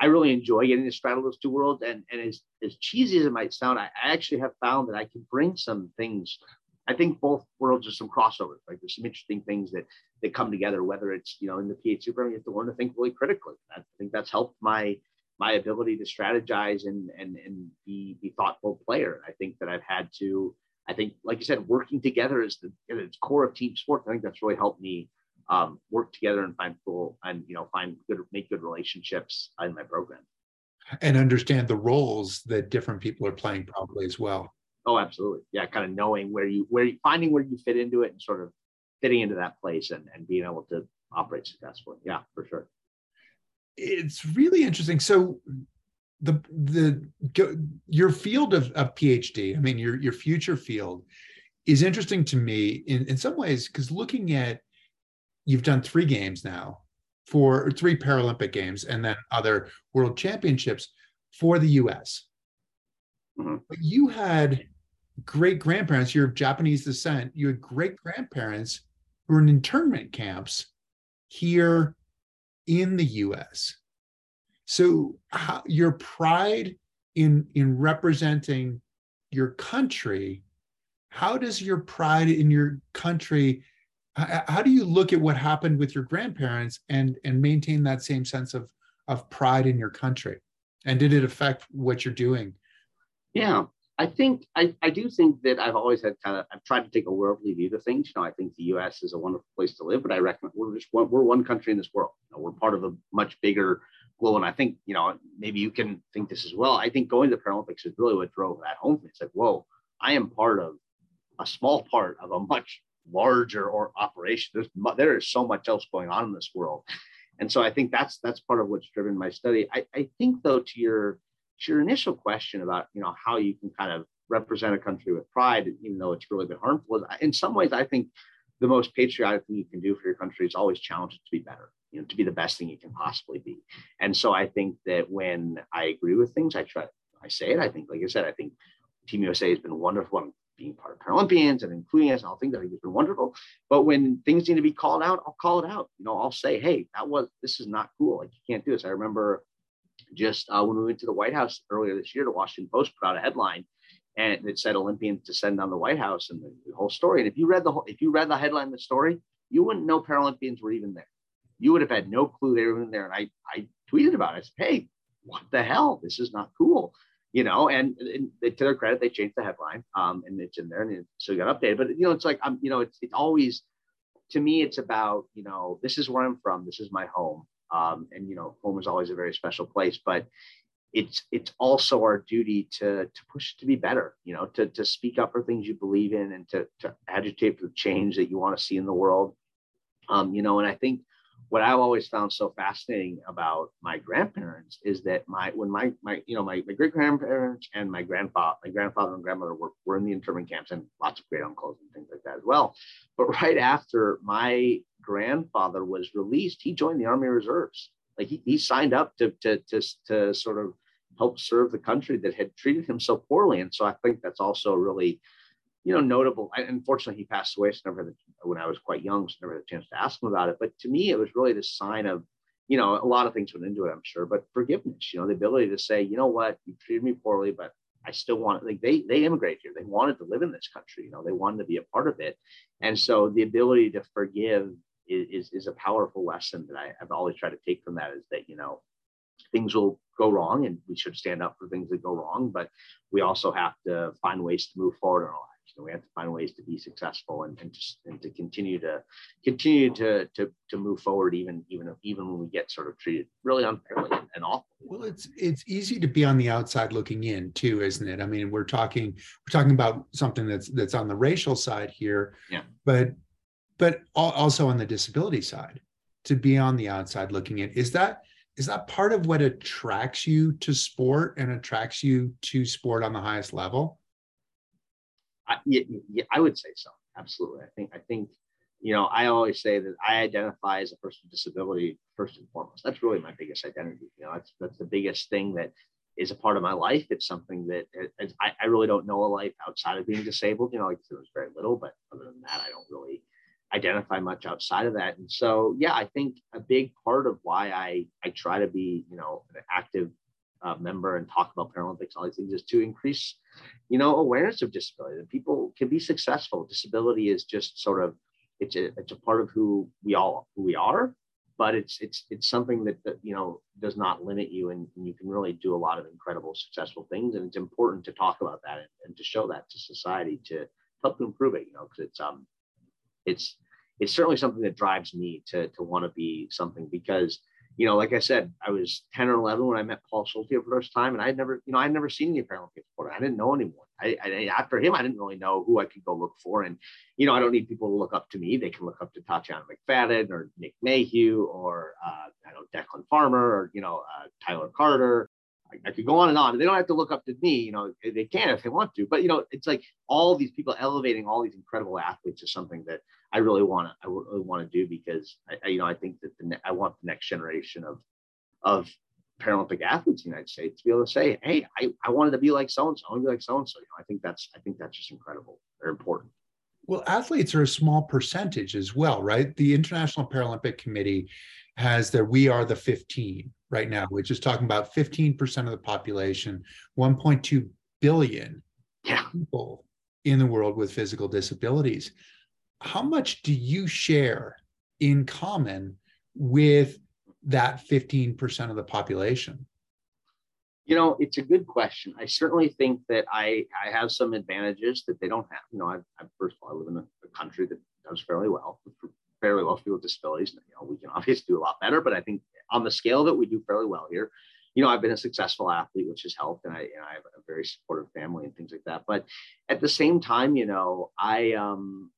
I really enjoy getting to straddle those two worlds. And, and as, as cheesy as it might sound, I, actually have found that I can bring some things. I think both worlds are some crossovers. Like there's some interesting things that that come together. Whether it's you know in the PhD program, you have to learn to think really critically. I think that's helped my my ability to strategize and and and be be thoughtful player. I think that I've had to. I think, like you said, working together is the its core of team sports. I think that's really helped me um, work together and find cool and you know find good make good relationships in my program and understand the roles that different people are playing probably as well oh absolutely yeah kind of knowing where you where you finding where you fit into it and sort of fitting into that place and, and being able to operate successfully yeah for sure it's really interesting so the the your field of, of phd i mean your your future field is interesting to me in, in some ways because looking at you've done three games now for three Paralympic games and then other world championships for the US. Mm-hmm. But you had great grandparents, you're of Japanese descent, you had great grandparents who were in internment camps here in the US. So how, your pride in in representing your country, how does your pride in your country how do you look at what happened with your grandparents and and maintain that same sense of of pride in your country? And did it affect what you're doing? Yeah i think i, I do think that i've always had kind of i've tried to take a worldly view to things. You know i think the us is a wonderful place to live but i reckon we're just one, we're one country in this world. You know, we're part of a much bigger global and i think you know maybe you can think this as well. I think going to the paralympics is really what drove that home it's like whoa i am part of a small part of a much larger or operation. There's there is so much else going on in this world, and so I think that's that's part of what's driven my study. I, I think though to your to your initial question about you know how you can kind of represent a country with pride, even though it's really been harmful. In some ways, I think the most patriotic thing you can do for your country is always challenge it to be better, you know, to be the best thing you can possibly be. And so I think that when I agree with things, I try, I say it. I think, like I said, I think Team USA has been wonderful being part of Paralympians and including us and all things that I think has been wonderful. But when things need to be called out, I'll call it out. You know, I'll say, hey, that was this is not cool. Like you can't do this. I remember just uh, when we went to the White House earlier this year, the Washington Post put out a headline and it said Olympians descend on the White House and the, the whole story. And if you read the whole, if you read the headline, the story, you wouldn't know Paralympians were even there. You would have had no clue they were even there. And I, I tweeted about it. I said, hey, what the hell? This is not cool you know, and, and they, to their credit, they changed the headline, um, and it's in there, and it, so it got updated. But you know, it's like I'm, you know, it's it's always, to me, it's about you know, this is where I'm from, this is my home, um, and you know, home is always a very special place, but it's it's also our duty to to push to be better, you know, to to speak up for things you believe in, and to to agitate for the change that you want to see in the world, um, you know, and I think what I've always found so fascinating about my grandparents is that my when my my you know my, my great grandparents and my grandfather my grandfather and grandmother were, were in the internment camps and lots of great uncles and things like that as well. But right after my grandfather was released, he joined the Army Reserves. Like he, he signed up to, to to to sort of help serve the country that had treated him so poorly. And so I think that's also really you know, notable. I, unfortunately, he passed away. So never had, when I was quite young, so never had a chance to ask him about it. But to me, it was really the sign of, you know, a lot of things went into it, I'm sure, but forgiveness. You know, the ability to say, you know what, you treated me poorly, but I still want like they they immigrated here. They wanted to live in this country. You know, they wanted to be a part of it, and so the ability to forgive is is, is a powerful lesson that I, I've always tried to take from that. Is that you know, things will go wrong, and we should stand up for things that go wrong, but we also have to find ways to move forward in our lives you know, we have to find ways to be successful and, and just and to continue to continue to to to move forward even even even when we get sort of treated really unfairly and awful. Well, it's it's easy to be on the outside looking in too, isn't it? I mean, we're talking we're talking about something that's that's on the racial side here, yeah. But but also on the disability side, to be on the outside looking in is that is that part of what attracts you to sport and attracts you to sport on the highest level? I, yeah, yeah, I would say so. Absolutely. I think I think you know I always say that I identify as a person with disability first and foremost. That's really my biggest identity. You know, that's that's the biggest thing that is a part of my life. It's something that I, I really don't know a life outside of being disabled. You know, like there was very little, but other than that, I don't really identify much outside of that. And so, yeah, I think a big part of why I I try to be, you know, an active uh, member and talk about Paralympics, all these things, is to increase, you know, awareness of disability. That people can be successful. Disability is just sort of it's a it's a part of who we all who we are, but it's it's it's something that, that you know does not limit you, and, and, you can really do a lot of incredible, successful things. And it's important to talk about that and, and to show that to society to help to improve it. You know, because it's um it's it's certainly something that drives me to to want to be something because you know, like I said, I was 10 or 11 when I met Paul Schulte for the first time, and I had never, you know, I'd never seen any Paralympic sport. I didn't know anyone. I, I, after him, I didn't really know who I could go look for. And, you know, I don't need people to look up to me. They can look up to Tatiana McFadden or Nick Mayhew or, uh, I don't know, Declan Farmer or, you know, uh, Tyler Carter I, could go on and on. They don't have to look up to me, you know, they can if they want to. But you know, it's like all these people elevating all these incredible athletes is something that I really want to I really want to do because I, you know I think that the I want the next generation of of Paralympic athletes in the United States to be able to say, hey, I, I wanted to be like so and so, I want to be like so and so. You know, I think that's I think that's just incredible. They're important. Well, athletes are a small percentage as well, right? The International Paralympic Committee has their We Are the 15 right now, which is talking about 15% of the population, 1.2 billion yeah. people in the world with physical disabilities. How much do you share in common with that 15% of the population? You know, it's a good question. I certainly think that I, I have some advantages that they don't have. You know, I, I first of all, I live in a, a country that does fairly well fairly well for people with disabilities. You know, we can obviously do a lot better, but I think on the scale that we do fairly well here. You know, I've been a successful athlete, which has helped, and I, and I have a very supportive family and things like that. But at the same time, you know, I um,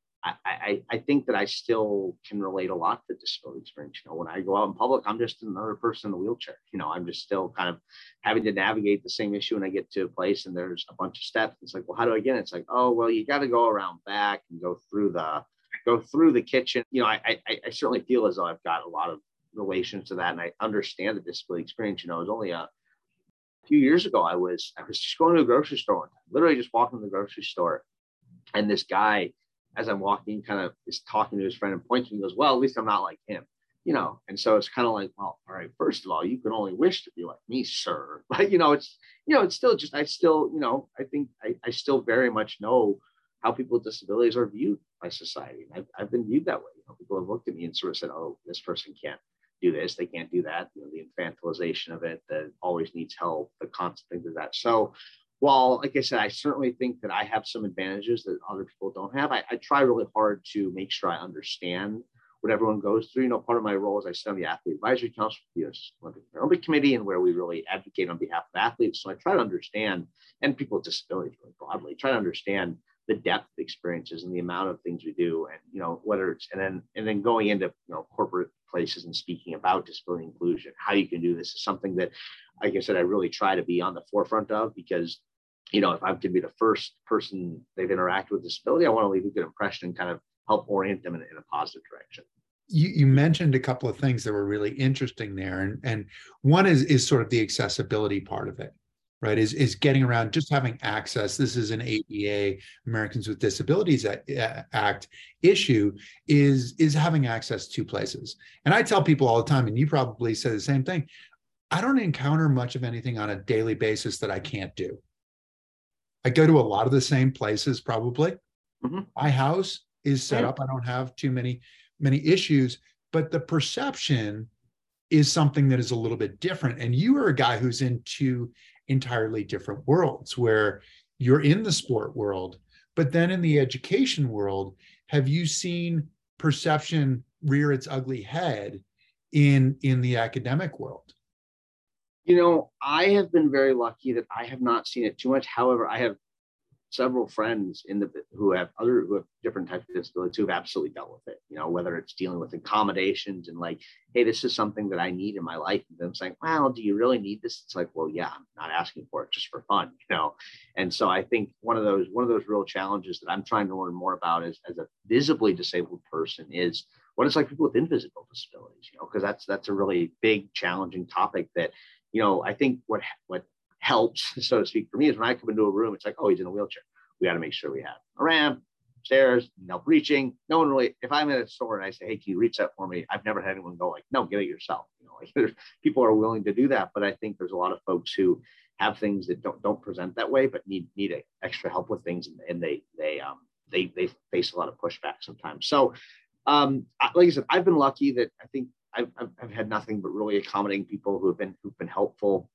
I, I, think that I still can relate a lot to disability experience. You know, when I go out in public, I'm just another person in a wheelchair. You know, I'm just still kind of having to navigate the same issue when I get to a place and there's a bunch of steps. It's like, well, how do I get it? It's like, oh, well, you got to go around back and go through the go through the kitchen. You know, I, I, I certainly feel as though I've got a lot of relations to that, and I understand the disability experience. You know, it was only a few years ago. I was I was just going to a grocery store, literally just walking to the grocery store, and this guy, as I'm walking, kind of is talking to his friend and pointing, and goes, "Well, at least I'm not like him." You know, and so it's kind of like, well, all right. First of all, you can only wish to be like me, sir. But you know, it's you know, it's still just I still you know I think I, I still very much know how people with disabilities are viewed by society. I've, I've been viewed that way. You know, people have looked at me and sort of said, "Oh, this person can't do this, they can't do that." You know, the infantilization of it that always needs help, the constant things of that. So, while, like I said, I certainly think that I have some advantages that other people don't have, I, I try really hard to make sure I understand what everyone goes through. You know, part of my role is I sit on the Athlete Advisory Council for the US Olympic Committee, and where we really advocate on behalf of athletes. So I try to understand, and people with disabilities really broadly, try to understand the depth of experiences and the amount of things we do and you know whether it's and then and then going into you know corporate places and speaking about disability inclusion how you can do this is something that like i said i really try to be on the forefront of because you know if i can be the first person they've interacted with disability i want to leave a good impression and kind of help orient them in, in a positive direction. You, you mentioned a couple of things that were really interesting there and and one is is sort of the accessibility part of it right is is getting around just having access. This is an ADA Americans with Disabilities Act issue is is having access to places. And I tell people all the time and you probably say the same thing I don't encounter much of anything on a daily basis that I can't do. I go to a lot of the same places probably. Mm-hmm. my house is set yeah. up. I don't have too many many issues but the perception is something that is a little bit different. And you are a guy who's into entirely different worlds where you're in the sport world, but then in the education world, have you seen perception rear its ugly head in in the academic world? You know, I have been very lucky that I have not seen it too much. However, I have several friends in the who have other who have different types of disabilities who have absolutely dealt with it. You know, whether it's dealing with accommodations and like, hey, this is something that I need in my life. And them saying, well, do you really need this? It's like, well, yeah, I'm not asking for it just for fun, you know. And so I think one of those one of those real challenges that I'm trying to learn more about as, as a visibly disabled person is what it's like people with invisible disabilities, you know, because that's that's a really big, challenging topic that, you know, I think what what helps, so to speak, for me is when I come into a room, it's like, oh, he's in a wheelchair. We got to make sure we have a ramp, stairs, help reaching. No one really, if I'm in a store and I say, hey, can you reach that for me? I've never had anyone go like, no, get it yourself. You know, like people are willing to do that, but I think there's a lot of folks who have things that don't don't present that way, but need need a, extra help with things, and, and they they um they they face a lot of pushback sometimes. So, um, like I said, I've been lucky that I think I've, I've, I've had nothing but really accommodating people who have been who've been helpful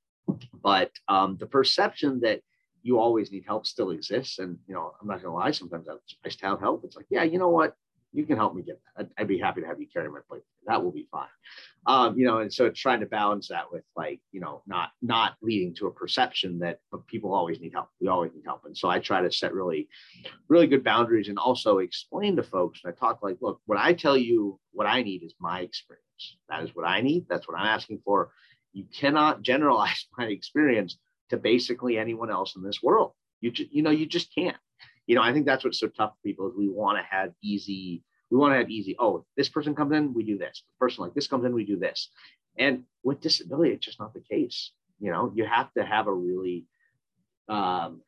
but um, the perception that you always need help still exists. And, you know, I'm not going to lie, sometimes I, to have help. It's like, yeah, you know what? You can help me get that. I'd, I'd be happy to have you carry my plate. That will be fine. Um, you know, and so it's trying to balance that with like, you know, not not leading to a perception that people always need help. We always need help. And so I try to set really, really good boundaries and also explain to folks. And I talk like, look, when I tell you what I need is my experience. That is what I need. That's what I'm asking for you cannot generalize my experience to basically anyone else in this world. You just, you know, you just can't. You know, I think that's what's so tough for people is we want to have easy, we want to have easy, oh, this person comes in, we do this. The person like this comes in, we do this. And with disability, it's just not the case. You know, you have to have a really um,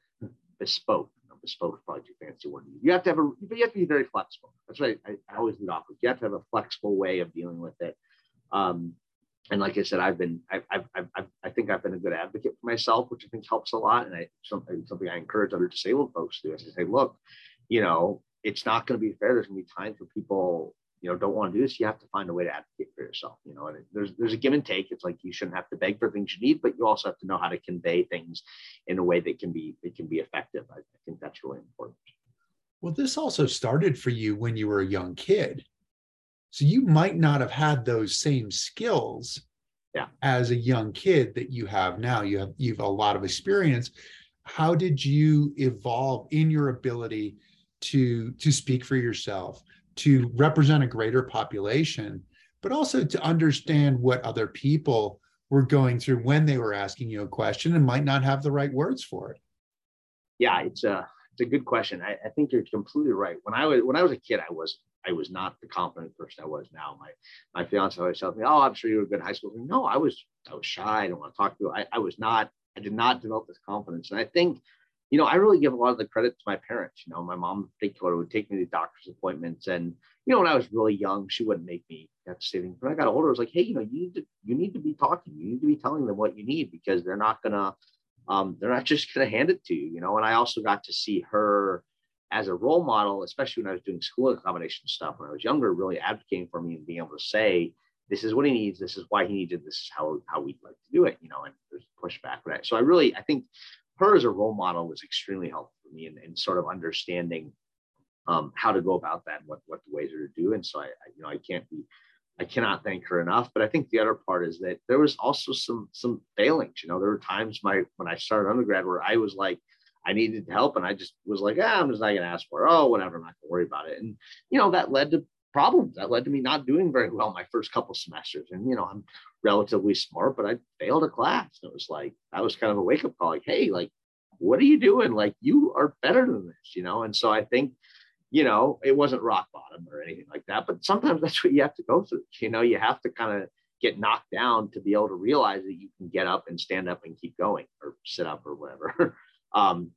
bespoke, bespoke is probably too fancy word. You have to have a, but you have to be very flexible. That's right. I, I always lead off with you have to have a flexible way of dealing with it. Um, and like I said, I've been, I've, I've, I've, i think I've been a good advocate for myself, which I think helps a lot. And I, something, something I encourage other disabled folks to do is to say, look, you know, it's not going to be fair. There's going to be times where people, you know, don't want to do this. You have to find a way to advocate for yourself, you know, and there's, there's a give and take. It's like, you shouldn't have to beg for things you need, but you also have to know how to convey things in a way that can be, that can be effective. I, I think that's really important. Well, this also started for you when you were a young kid. So you might not have had those same skills yeah. as a young kid that you have now. You have you've a lot of experience. How did you evolve in your ability to to speak for yourself, to represent a greater population, but also to understand what other people were going through when they were asking you a question and might not have the right words for it? Yeah, it's a it's a good question. I, I think you're completely right. When I was when I was a kid, I was I was not the confident person I was now. My my fiance always tells me, "Oh, I'm sure you were good in high school." No, I was I was shy. I don't want to talk to you. I, I was not. I did not develop this confidence, and I think, you know, I really give a lot of the credit to my parents. You know, my mom in particular would take me to doctor's appointments, and you know, when I was really young, she wouldn't make me have to say things. When I got older, I was like, "Hey, you know, you need to you need to be talking. You need to be telling them what you need because they're not gonna." Um, they're not just going to hand it to you, you know. And I also got to see her as a role model, especially when I was doing school accommodation stuff when I was younger, really advocating for me and being able to say, this is what he needs, this is why he needs it, this is how, how we'd like to do it, you know, and there's pushback that. So I really, I think her as a role model was extremely helpful for me in, in sort of understanding um, how to go about that and what, what the ways are to do. And so I, I, you know, I can't be, I cannot thank her enough. But I think the other part is that there was also some, some failings, you know, there were times my, when I started undergrad where I was like, I needed help. And I just was like, ah, I'm just not going to ask for it. Oh, whatever. I'm not to worry about it. And, you know, that led to problems. That led to me not doing very well my first couple semesters. And, you know, I'm relatively smart, but I failed a class. And it was like, that was kind of a wake up call like, hey, like, what are you doing? Like, you are better than this, you know? And so I think, you know, it wasn't rock bottom or anything like that, but sometimes that's what you have to go through. You know, you have to kind of get knocked down to be able to realize that you can get up and stand up and keep going or sit up or whatever. Um,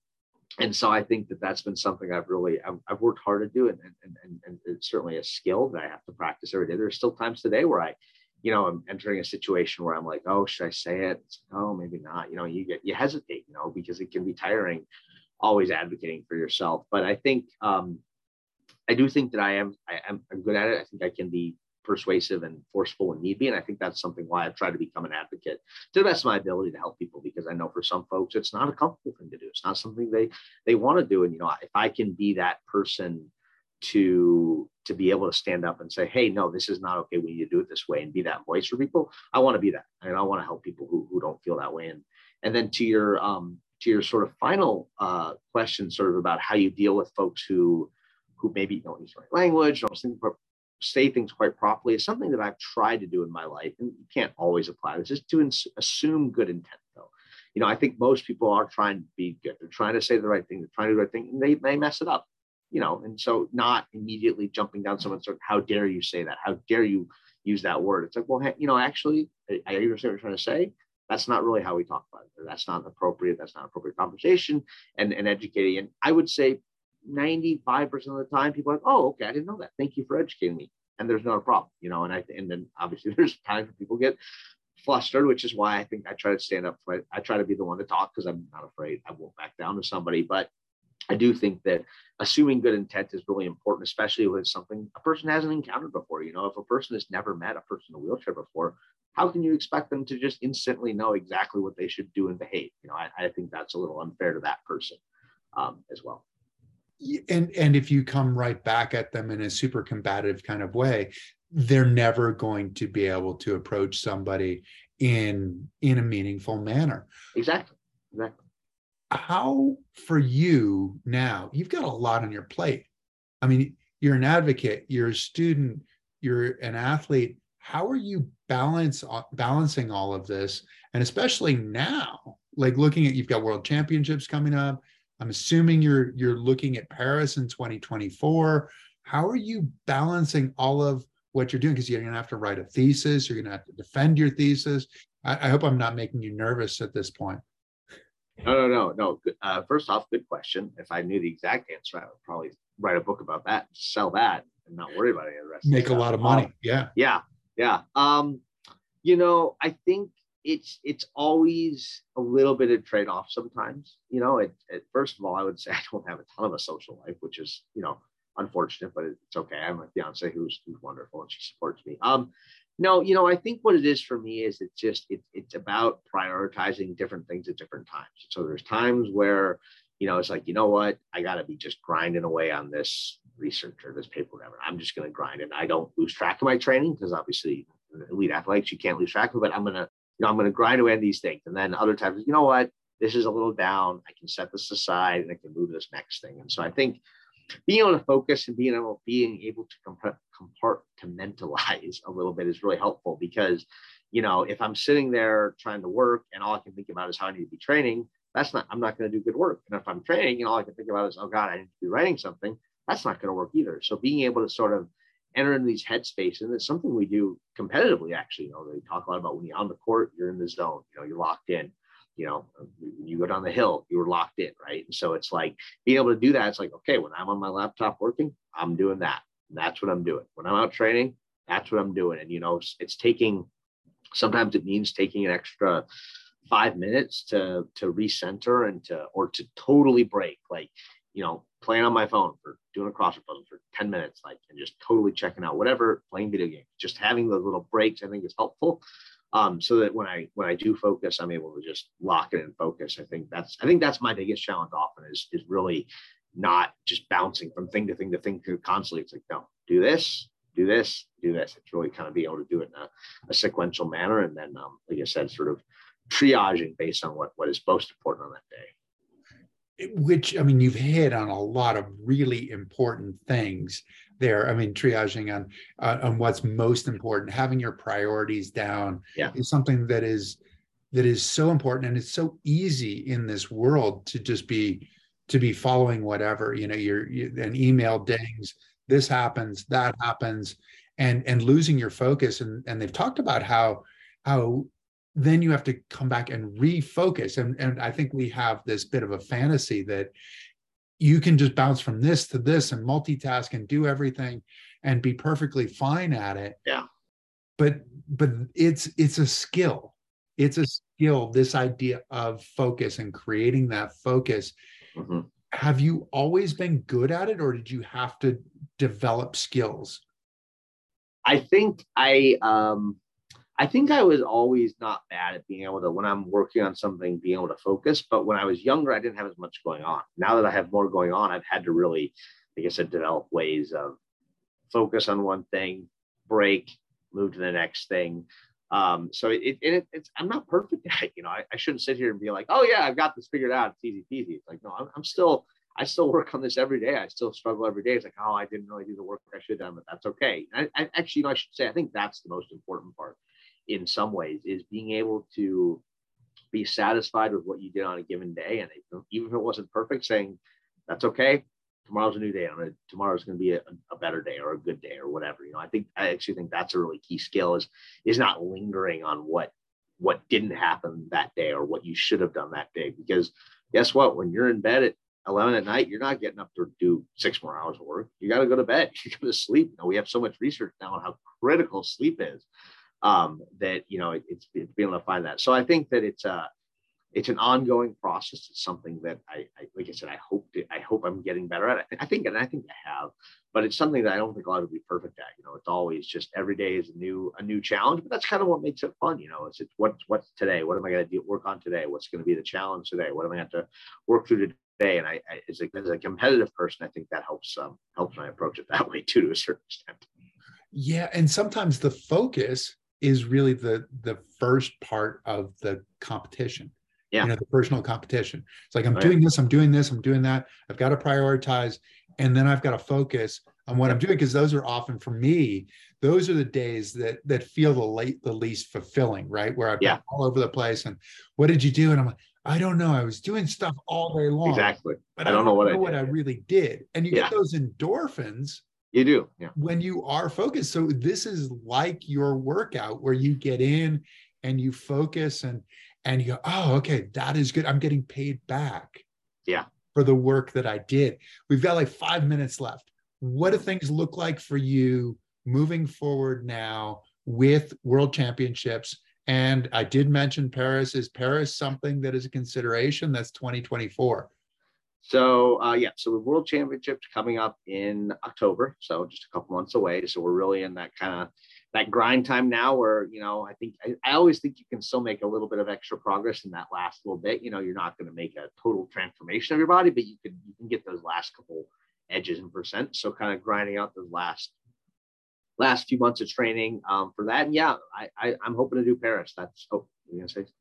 and so I think that that's been something I've really I've, I've worked hard to do, and, and and and it's certainly a skill that I have to practice every day. There's still times today where I, you know, I'm entering a situation where I'm like, oh, should I say it? Oh, maybe not. You know, you get you hesitate, you know, because it can be tiring, always advocating for yourself. But I think um, I do think that I am I am I'm good at it. I think I can be persuasive and forceful when need be. And I think that's something why I've tried to become an advocate to the best of my ability to help people because I know for some folks it's not a comfortable thing to do. It's not something they they want to do. And you know, if I can be that person to to be able to stand up and say, hey, no, this is not okay. We need to do it this way and be that voice for people. I want to be that. And I want to help people who, who don't feel that way. And and then to your um to your sort of final uh, question, sort of about how you deal with folks who who maybe don't use the right language, don't say things quite properly, is something that I've tried to do in my life, and you can't always apply this. Just to ins- assume good intent, though. You know, I think most people are trying to be good. They're trying to say the right thing. They're trying to do the right thing, and they they mess it up. You know, and so not immediately jumping down someone's throat. How dare you say that? How dare you use that word? It's like, well, hey, you know, actually, I, I understand what you're trying to say that's not really how we talk about it. That's not appropriate. That's not appropriate conversation and, and educating. And I would say 95% of the time people are like, oh, okay, I didn't know that. Thank you for educating me. And there's not a problem, you know, and I, and then obviously there's times when people get flustered, which is why I think I try to stand up. For, it. I try to be the one to talk because I'm not afraid. I won't back down to somebody, but I do think that assuming good intent is really important, especially with something a person hasn't encountered before. You know, if a person has never met a person in a wheelchair before, how can you expect them to just instantly know exactly what they should do and behave? You know, I, I think that's a little unfair to that person um, as well. And and if you come right back at them in a super combative kind of way, they're never going to be able to approach somebody in in a meaningful manner. Exactly. Exactly. How for you now? You've got a lot on your plate. I mean, you're an advocate, you're a student, you're an athlete how are you balance uh, balancing all of this and especially now like looking at you've got world championships coming up i'm assuming you're you're looking at paris in 2024 how are you balancing all of what you're doing? Because you're going to have to write a thesis you're going to have to defend your thesis. I, I, hope i'm not making you nervous at this point. No no no no. Uh, first off good question. If i knew the exact answer i would probably write a book about that sell that and not worry about it the rest make a lot of money. Yeah. Yeah yeah. Um, you know, I think it's it's always a little bit of trade-off sometimes. You know, it, it, first of all, I would say I don't have a ton of a social life, which is, you know, unfortunate, but it's okay. I have my fiance who's, who's wonderful and she supports me. Um, no, you know, I think what it is for me is it's just it, it's about prioritizing different things at different times. So there's times where, you know, it's like, you know what, I gotta be just grinding away on this research or this paper, or whatever. I'm just going to grind and I don't lose track of my training because obviously elite athletes you can't lose track of it. I'm going to, you know, I'm going to grind away on these things. And then other times, you know what, this is a little down. I can set this aside and I can move this next thing. And so I think being able to focus and being able, being able to compartmentalize a little bit is really helpful because, you know, if I'm sitting there trying to work and all I can think about is how I need to be training, that's not, I'm not going to do good work. And if I'm training and all I can think about is, oh God, I need to be writing something, that's not going to work either. So being able to sort of enter into these headspace, and it's something we do competitively. Actually, you know, they talk a lot about when you're on the court, you're in the zone. You know, you're locked in. You know, when you go down the hill, you were locked in, right? And so it's like being able to do that. It's like, okay, when I'm on my laptop working, I'm doing that. And that's what I'm doing. When I'm out training, that's what I'm doing. And you know, it's, it's taking. Sometimes it means taking an extra five minutes to to recenter and to or to totally break. Like, you know, playing on my phone for doing a crossword puzzle for 10 minutes, like, and just totally checking out whatever, playing video games, just having those little breaks, I think is helpful. Um, so that when I when I do focus, I'm able to just lock it and focus. I think that's I think that's my biggest challenge often is is really not just bouncing from thing to thing to thing constantly. It's like, no, do this, do this, do this. It's really kind of being able to do it in a, a sequential manner. And then, um, like I said, sort of triaging based on what, what is most important on that day which I mean, you've hit on a lot of really important things there. I mean, triaging on uh, on what's most important, having your priorities down yeah. is something that is that is so important, and it's so easy in this world to just be to be following whatever you know. Your you, an email dings, this happens, that happens, and and losing your focus. And and they've talked about how how then you have to come back and refocus. And, and I think we have this bit of a fantasy that you can just bounce from this to this and multitask and do everything and be perfectly fine at it. Yeah. But but it's it's a skill. It's a skill, this idea of focus and creating that focus. Mm-hmm. Have you always been good at it or did you have to develop skills? I think I um I think I was always not bad at being able to, when I'm working on something, being able to focus. But when I was younger, I didn't have as much going on. Now that I have more going on, I've had to really, like I said, develop ways of focus on one thing, break, move to the next thing, Um, so it, it, it's I'm not perfect at it. You know, I, I, shouldn't sit here and be like, oh yeah, I've got this figured out. It's easy peasy. It's like no, I'm, I'm still I still work on this every day. I still struggle every day. It's like, oh, I didn't really do the work I should have done, but that's okay. I, I, actually, you know, I should say, I think that's the most important part in some ways is being able to be satisfied with what you did on a given day. And even if it wasn't perfect, saying that's okay. Tomorrow's a new day. Gonna, tomorrow's going to be a, a, better day or a good day or whatever. You know, I think I actually think that's a really key skill is is not lingering on what what didn't happen that day or what you should have done that day. Because guess what? When you're in bed at 11 at night, you're not getting up to do six more hours of work. You got to go to bed. You go to sleep. You know, we have so much research now on how critical sleep is um, that, you know, it, it's, it's being able to find that. So I think that it's a, it's an ongoing process. It's something that I, I like I said, I hope to, I hope I'm getting better at. it. I think, and I think I have, but it's something that I don't think I'll ever be perfect at. You know, it's always just every day is a new, a new challenge, but that's kind of what makes it fun. You know, it's, it's what's, what's today? What am I going to do, work on today? What's going to be the challenge today? What am I going to work through today? And I, I as, a, as a competitive person, I think that helps, um, helps my approach it that way too, to a certain extent. Yeah. And sometimes the focus is really the, the first part of the competition yeah. you know, the personal competition. It's like I'm right. doing this, I'm doing this, I'm doing that. I've got to prioritize, and then I've got to focus on what I'm doing because those are often for me. Those are the days that that feel the late the least fulfilling, right? Where I've yeah. been all over the place, and what did you do? And I'm like, I don't know. I was doing stuff all day long. Exactly. But I don't, I know what, know I, what I really did. And you yeah. get those endorphins. You do. Yeah. When you are focused. So this is like your workout where you get in and you focus and and you go, oh, okay, that is good. I'm getting paid back. Yeah. For the work that I did. We've got like five minutes left. What do things look like for you moving forward now with world championships? And I did mention Paris. Is Paris something that is a consideration? That's 2024. So uh, yeah, so the World Championships coming up in October, so just a couple months away. So we're really in that kind of that grind time now where you know i think I, I, always think you can still make a little bit of extra progress in that last little bit. You know you're not going to make a total transformation of your body but you can you can get those last couple edges and percent. So kind of grinding out those last last few months of training um, for that. And yeah I, I i'm hoping to do paris. That's say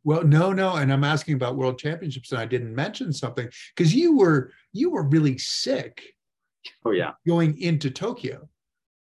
well no no and i'm asking about world championships and i didn't mention something because you were you were really sick oh yeah going into tokyo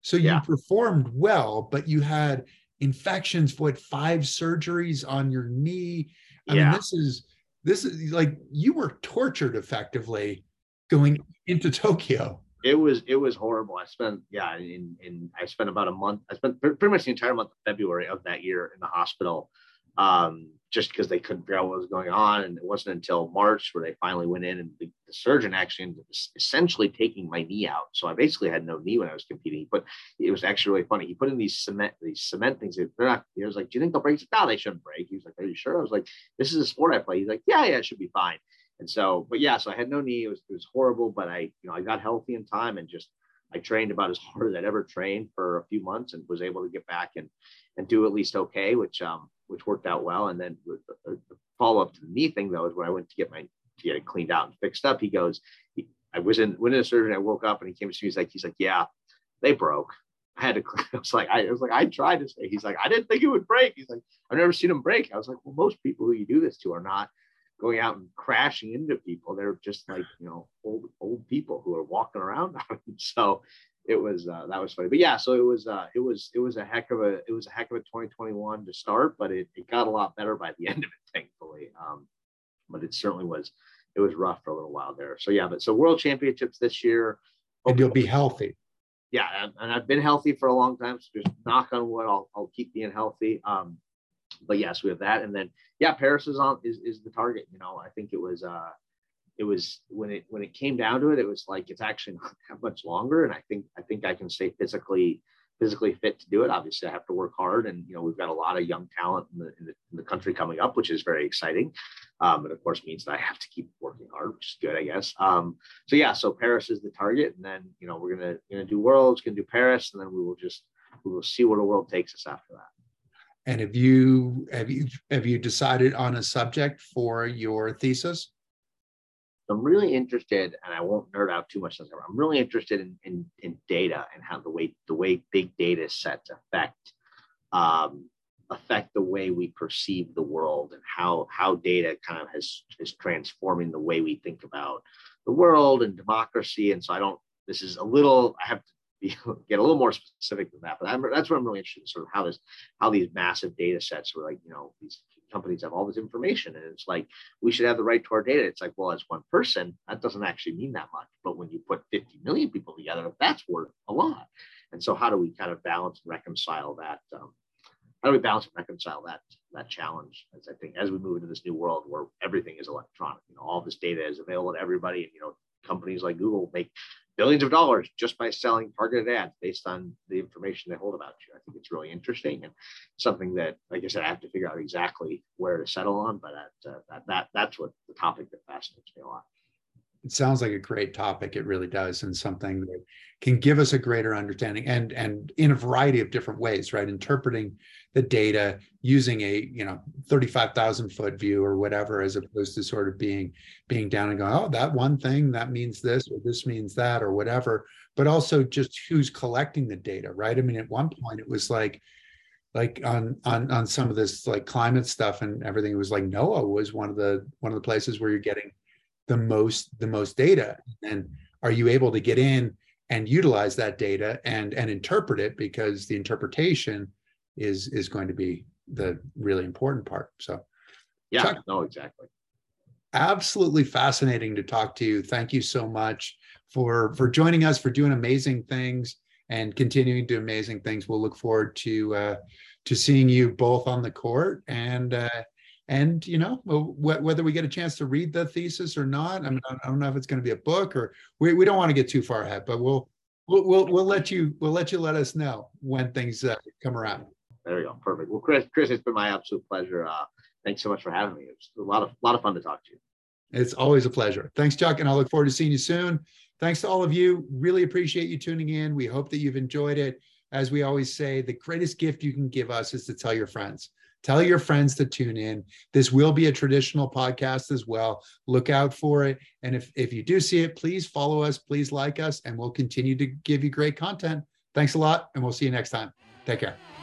so you yeah. performed well, but you had infections, what five surgeries on your knee. I yeah. mean, this is this is like you were tortured effectively going into Tokyo. It was it was horrible. I spent yeah, in in I spent about a month. I spent pretty much the entire month of February of that year in the hospital. Um, just because they couldn't figure out what was going on. And it wasn't until March where they finally went in and the, the, surgeon actually ended up essentially taking my knee out. So I basically had no knee when I was competing. But it was actually really funny. He put in these cement, these cement things. They're not, he was like, Do you think they'll break? No, they shouldn't break. He was like, Are you sure? I was like, This is a sport I play. He's like, Yeah, yeah, it should be fine. And so, but yeah, so I had no knee. It was it was horrible, but I, you know, I got healthy in time and just I trained about as hard as I'd ever trained for a few months and was able to get back and and do at least okay, which um which worked out well. And then the, follow up to the knee thing though is when I went to get my to get it cleaned out and fixed up. He goes, he, I was in went in the surgery. I woke up and he came to me. He's like, he's like, yeah, they broke. I had to. I was like, I, I was like, I tried to say. He's like, I didn't think it would break. He's like, I've never seen them break. I was like, well, most people who you do this to are not going out and crashing into people. They're just like you know old old people who are walking around. so it was uh, that was funny. But yeah, so it was uh, it was it was a heck of a it was a heck of a 2021 to start, but it, it got a lot better by the end of it, thankfully. Um, but it certainly was it was rough for a little while there. So yeah, but so World Championships this year, and you'll be healthy. Yeah, and I've been healthy for a long time. So just knock on wood, I'll I'll keep being healthy. Um, but yes, we have that, and then yeah, Paris is on is is the target. You know, I think it was uh it was when it when it came down to it, it was like it's actually not that much longer. And I think I think I can stay physically physically fit to do it. Obviously, I have to work hard, and you know we've got a lot of young talent in the in the, in the country coming up, which is very exciting. Um, and of course means that I have to keep working hard, which is good, I guess. Um, so yeah, so Paris is the target, and then you know we're gonna gonna do Worlds, gonna do Paris, and then we will just we will see where the world takes us after that. And have you have you have you decided on a subject for your thesis? I'm really interested, and I won't nerd out too much. I'm really interested in, in, in data and how the way the way big data sets affect um, affect the way we perceive the world and how how data kind of has is transforming the way we think about the world and democracy. And so I don't. This is a little. I have to be, get a little more specific than that. But I'm, that's what I'm really interested in, sort of how this how these massive data sets were like you know these companies have all this information and it's like we should have the right to our data. It's like well as one person that doesn't actually mean that much. But when you put 50 million people together that's worth a lot. And so how do we kind of balance and reconcile that um, how do we balance and reconcile that that challenge as i think as we move into this new world where everything is electronic you know all this data is available to everybody and you know companies like google make billions of dollars just by selling targeted ads based on the information they hold about you. I think it's really interesting and something that, like I said, I have to figure out exactly where to settle on. But that, uh, that, that that's what the topic that fascinates me a lot it sounds like a great topic it really does and something mm-hmm. that can give us a greater understanding and and in a variety of different ways right? Interpreting the data using a you know 35,000 foot view or whatever as opposed to sort of being being down and going oh that one thing that means this or this means that or whatever. But also just who's collecting the data right? I mean at one point it was like like on on on some of this like climate stuff and everything it was like NOAA was one of the one of the places where you're getting the most the most data. And are you able to get in and utilize that data and and interpret it? Because the interpretation is is going to be the really important part. So yeah Chuck, no exactly. Absolutely fascinating to talk to you. Thank you so much for for joining us for doing amazing things and continuing to do amazing things. We'll look forward to uh to seeing you both on the court and uh and you know wh- whether we get a chance to read the thesis or not i mean i don't know if it's going to be a book or we, we don't want to get too far ahead but we'll we'll we'll, we'll let you we'll let you let us know when things uh, come around. There we go. Perfect. Well chris chris it's been my absolute pleasure. Uh, thanks so much for having me. It's a lot of a lot of fun to talk to you. It's always a pleasure. Thanks chuck and i look forward to seeing you soon. Thanks to all of you. Really appreciate you tuning in. We hope that you've enjoyed it. As we always say the greatest gift you can give us is to tell your friends Tell your friends to tune in. This will be a traditional podcast as well. Look out for it. And if, if you do see it, please follow us, please like us, and we'll continue to give you great content. Thanks a lot, and we'll see you next time. Take care.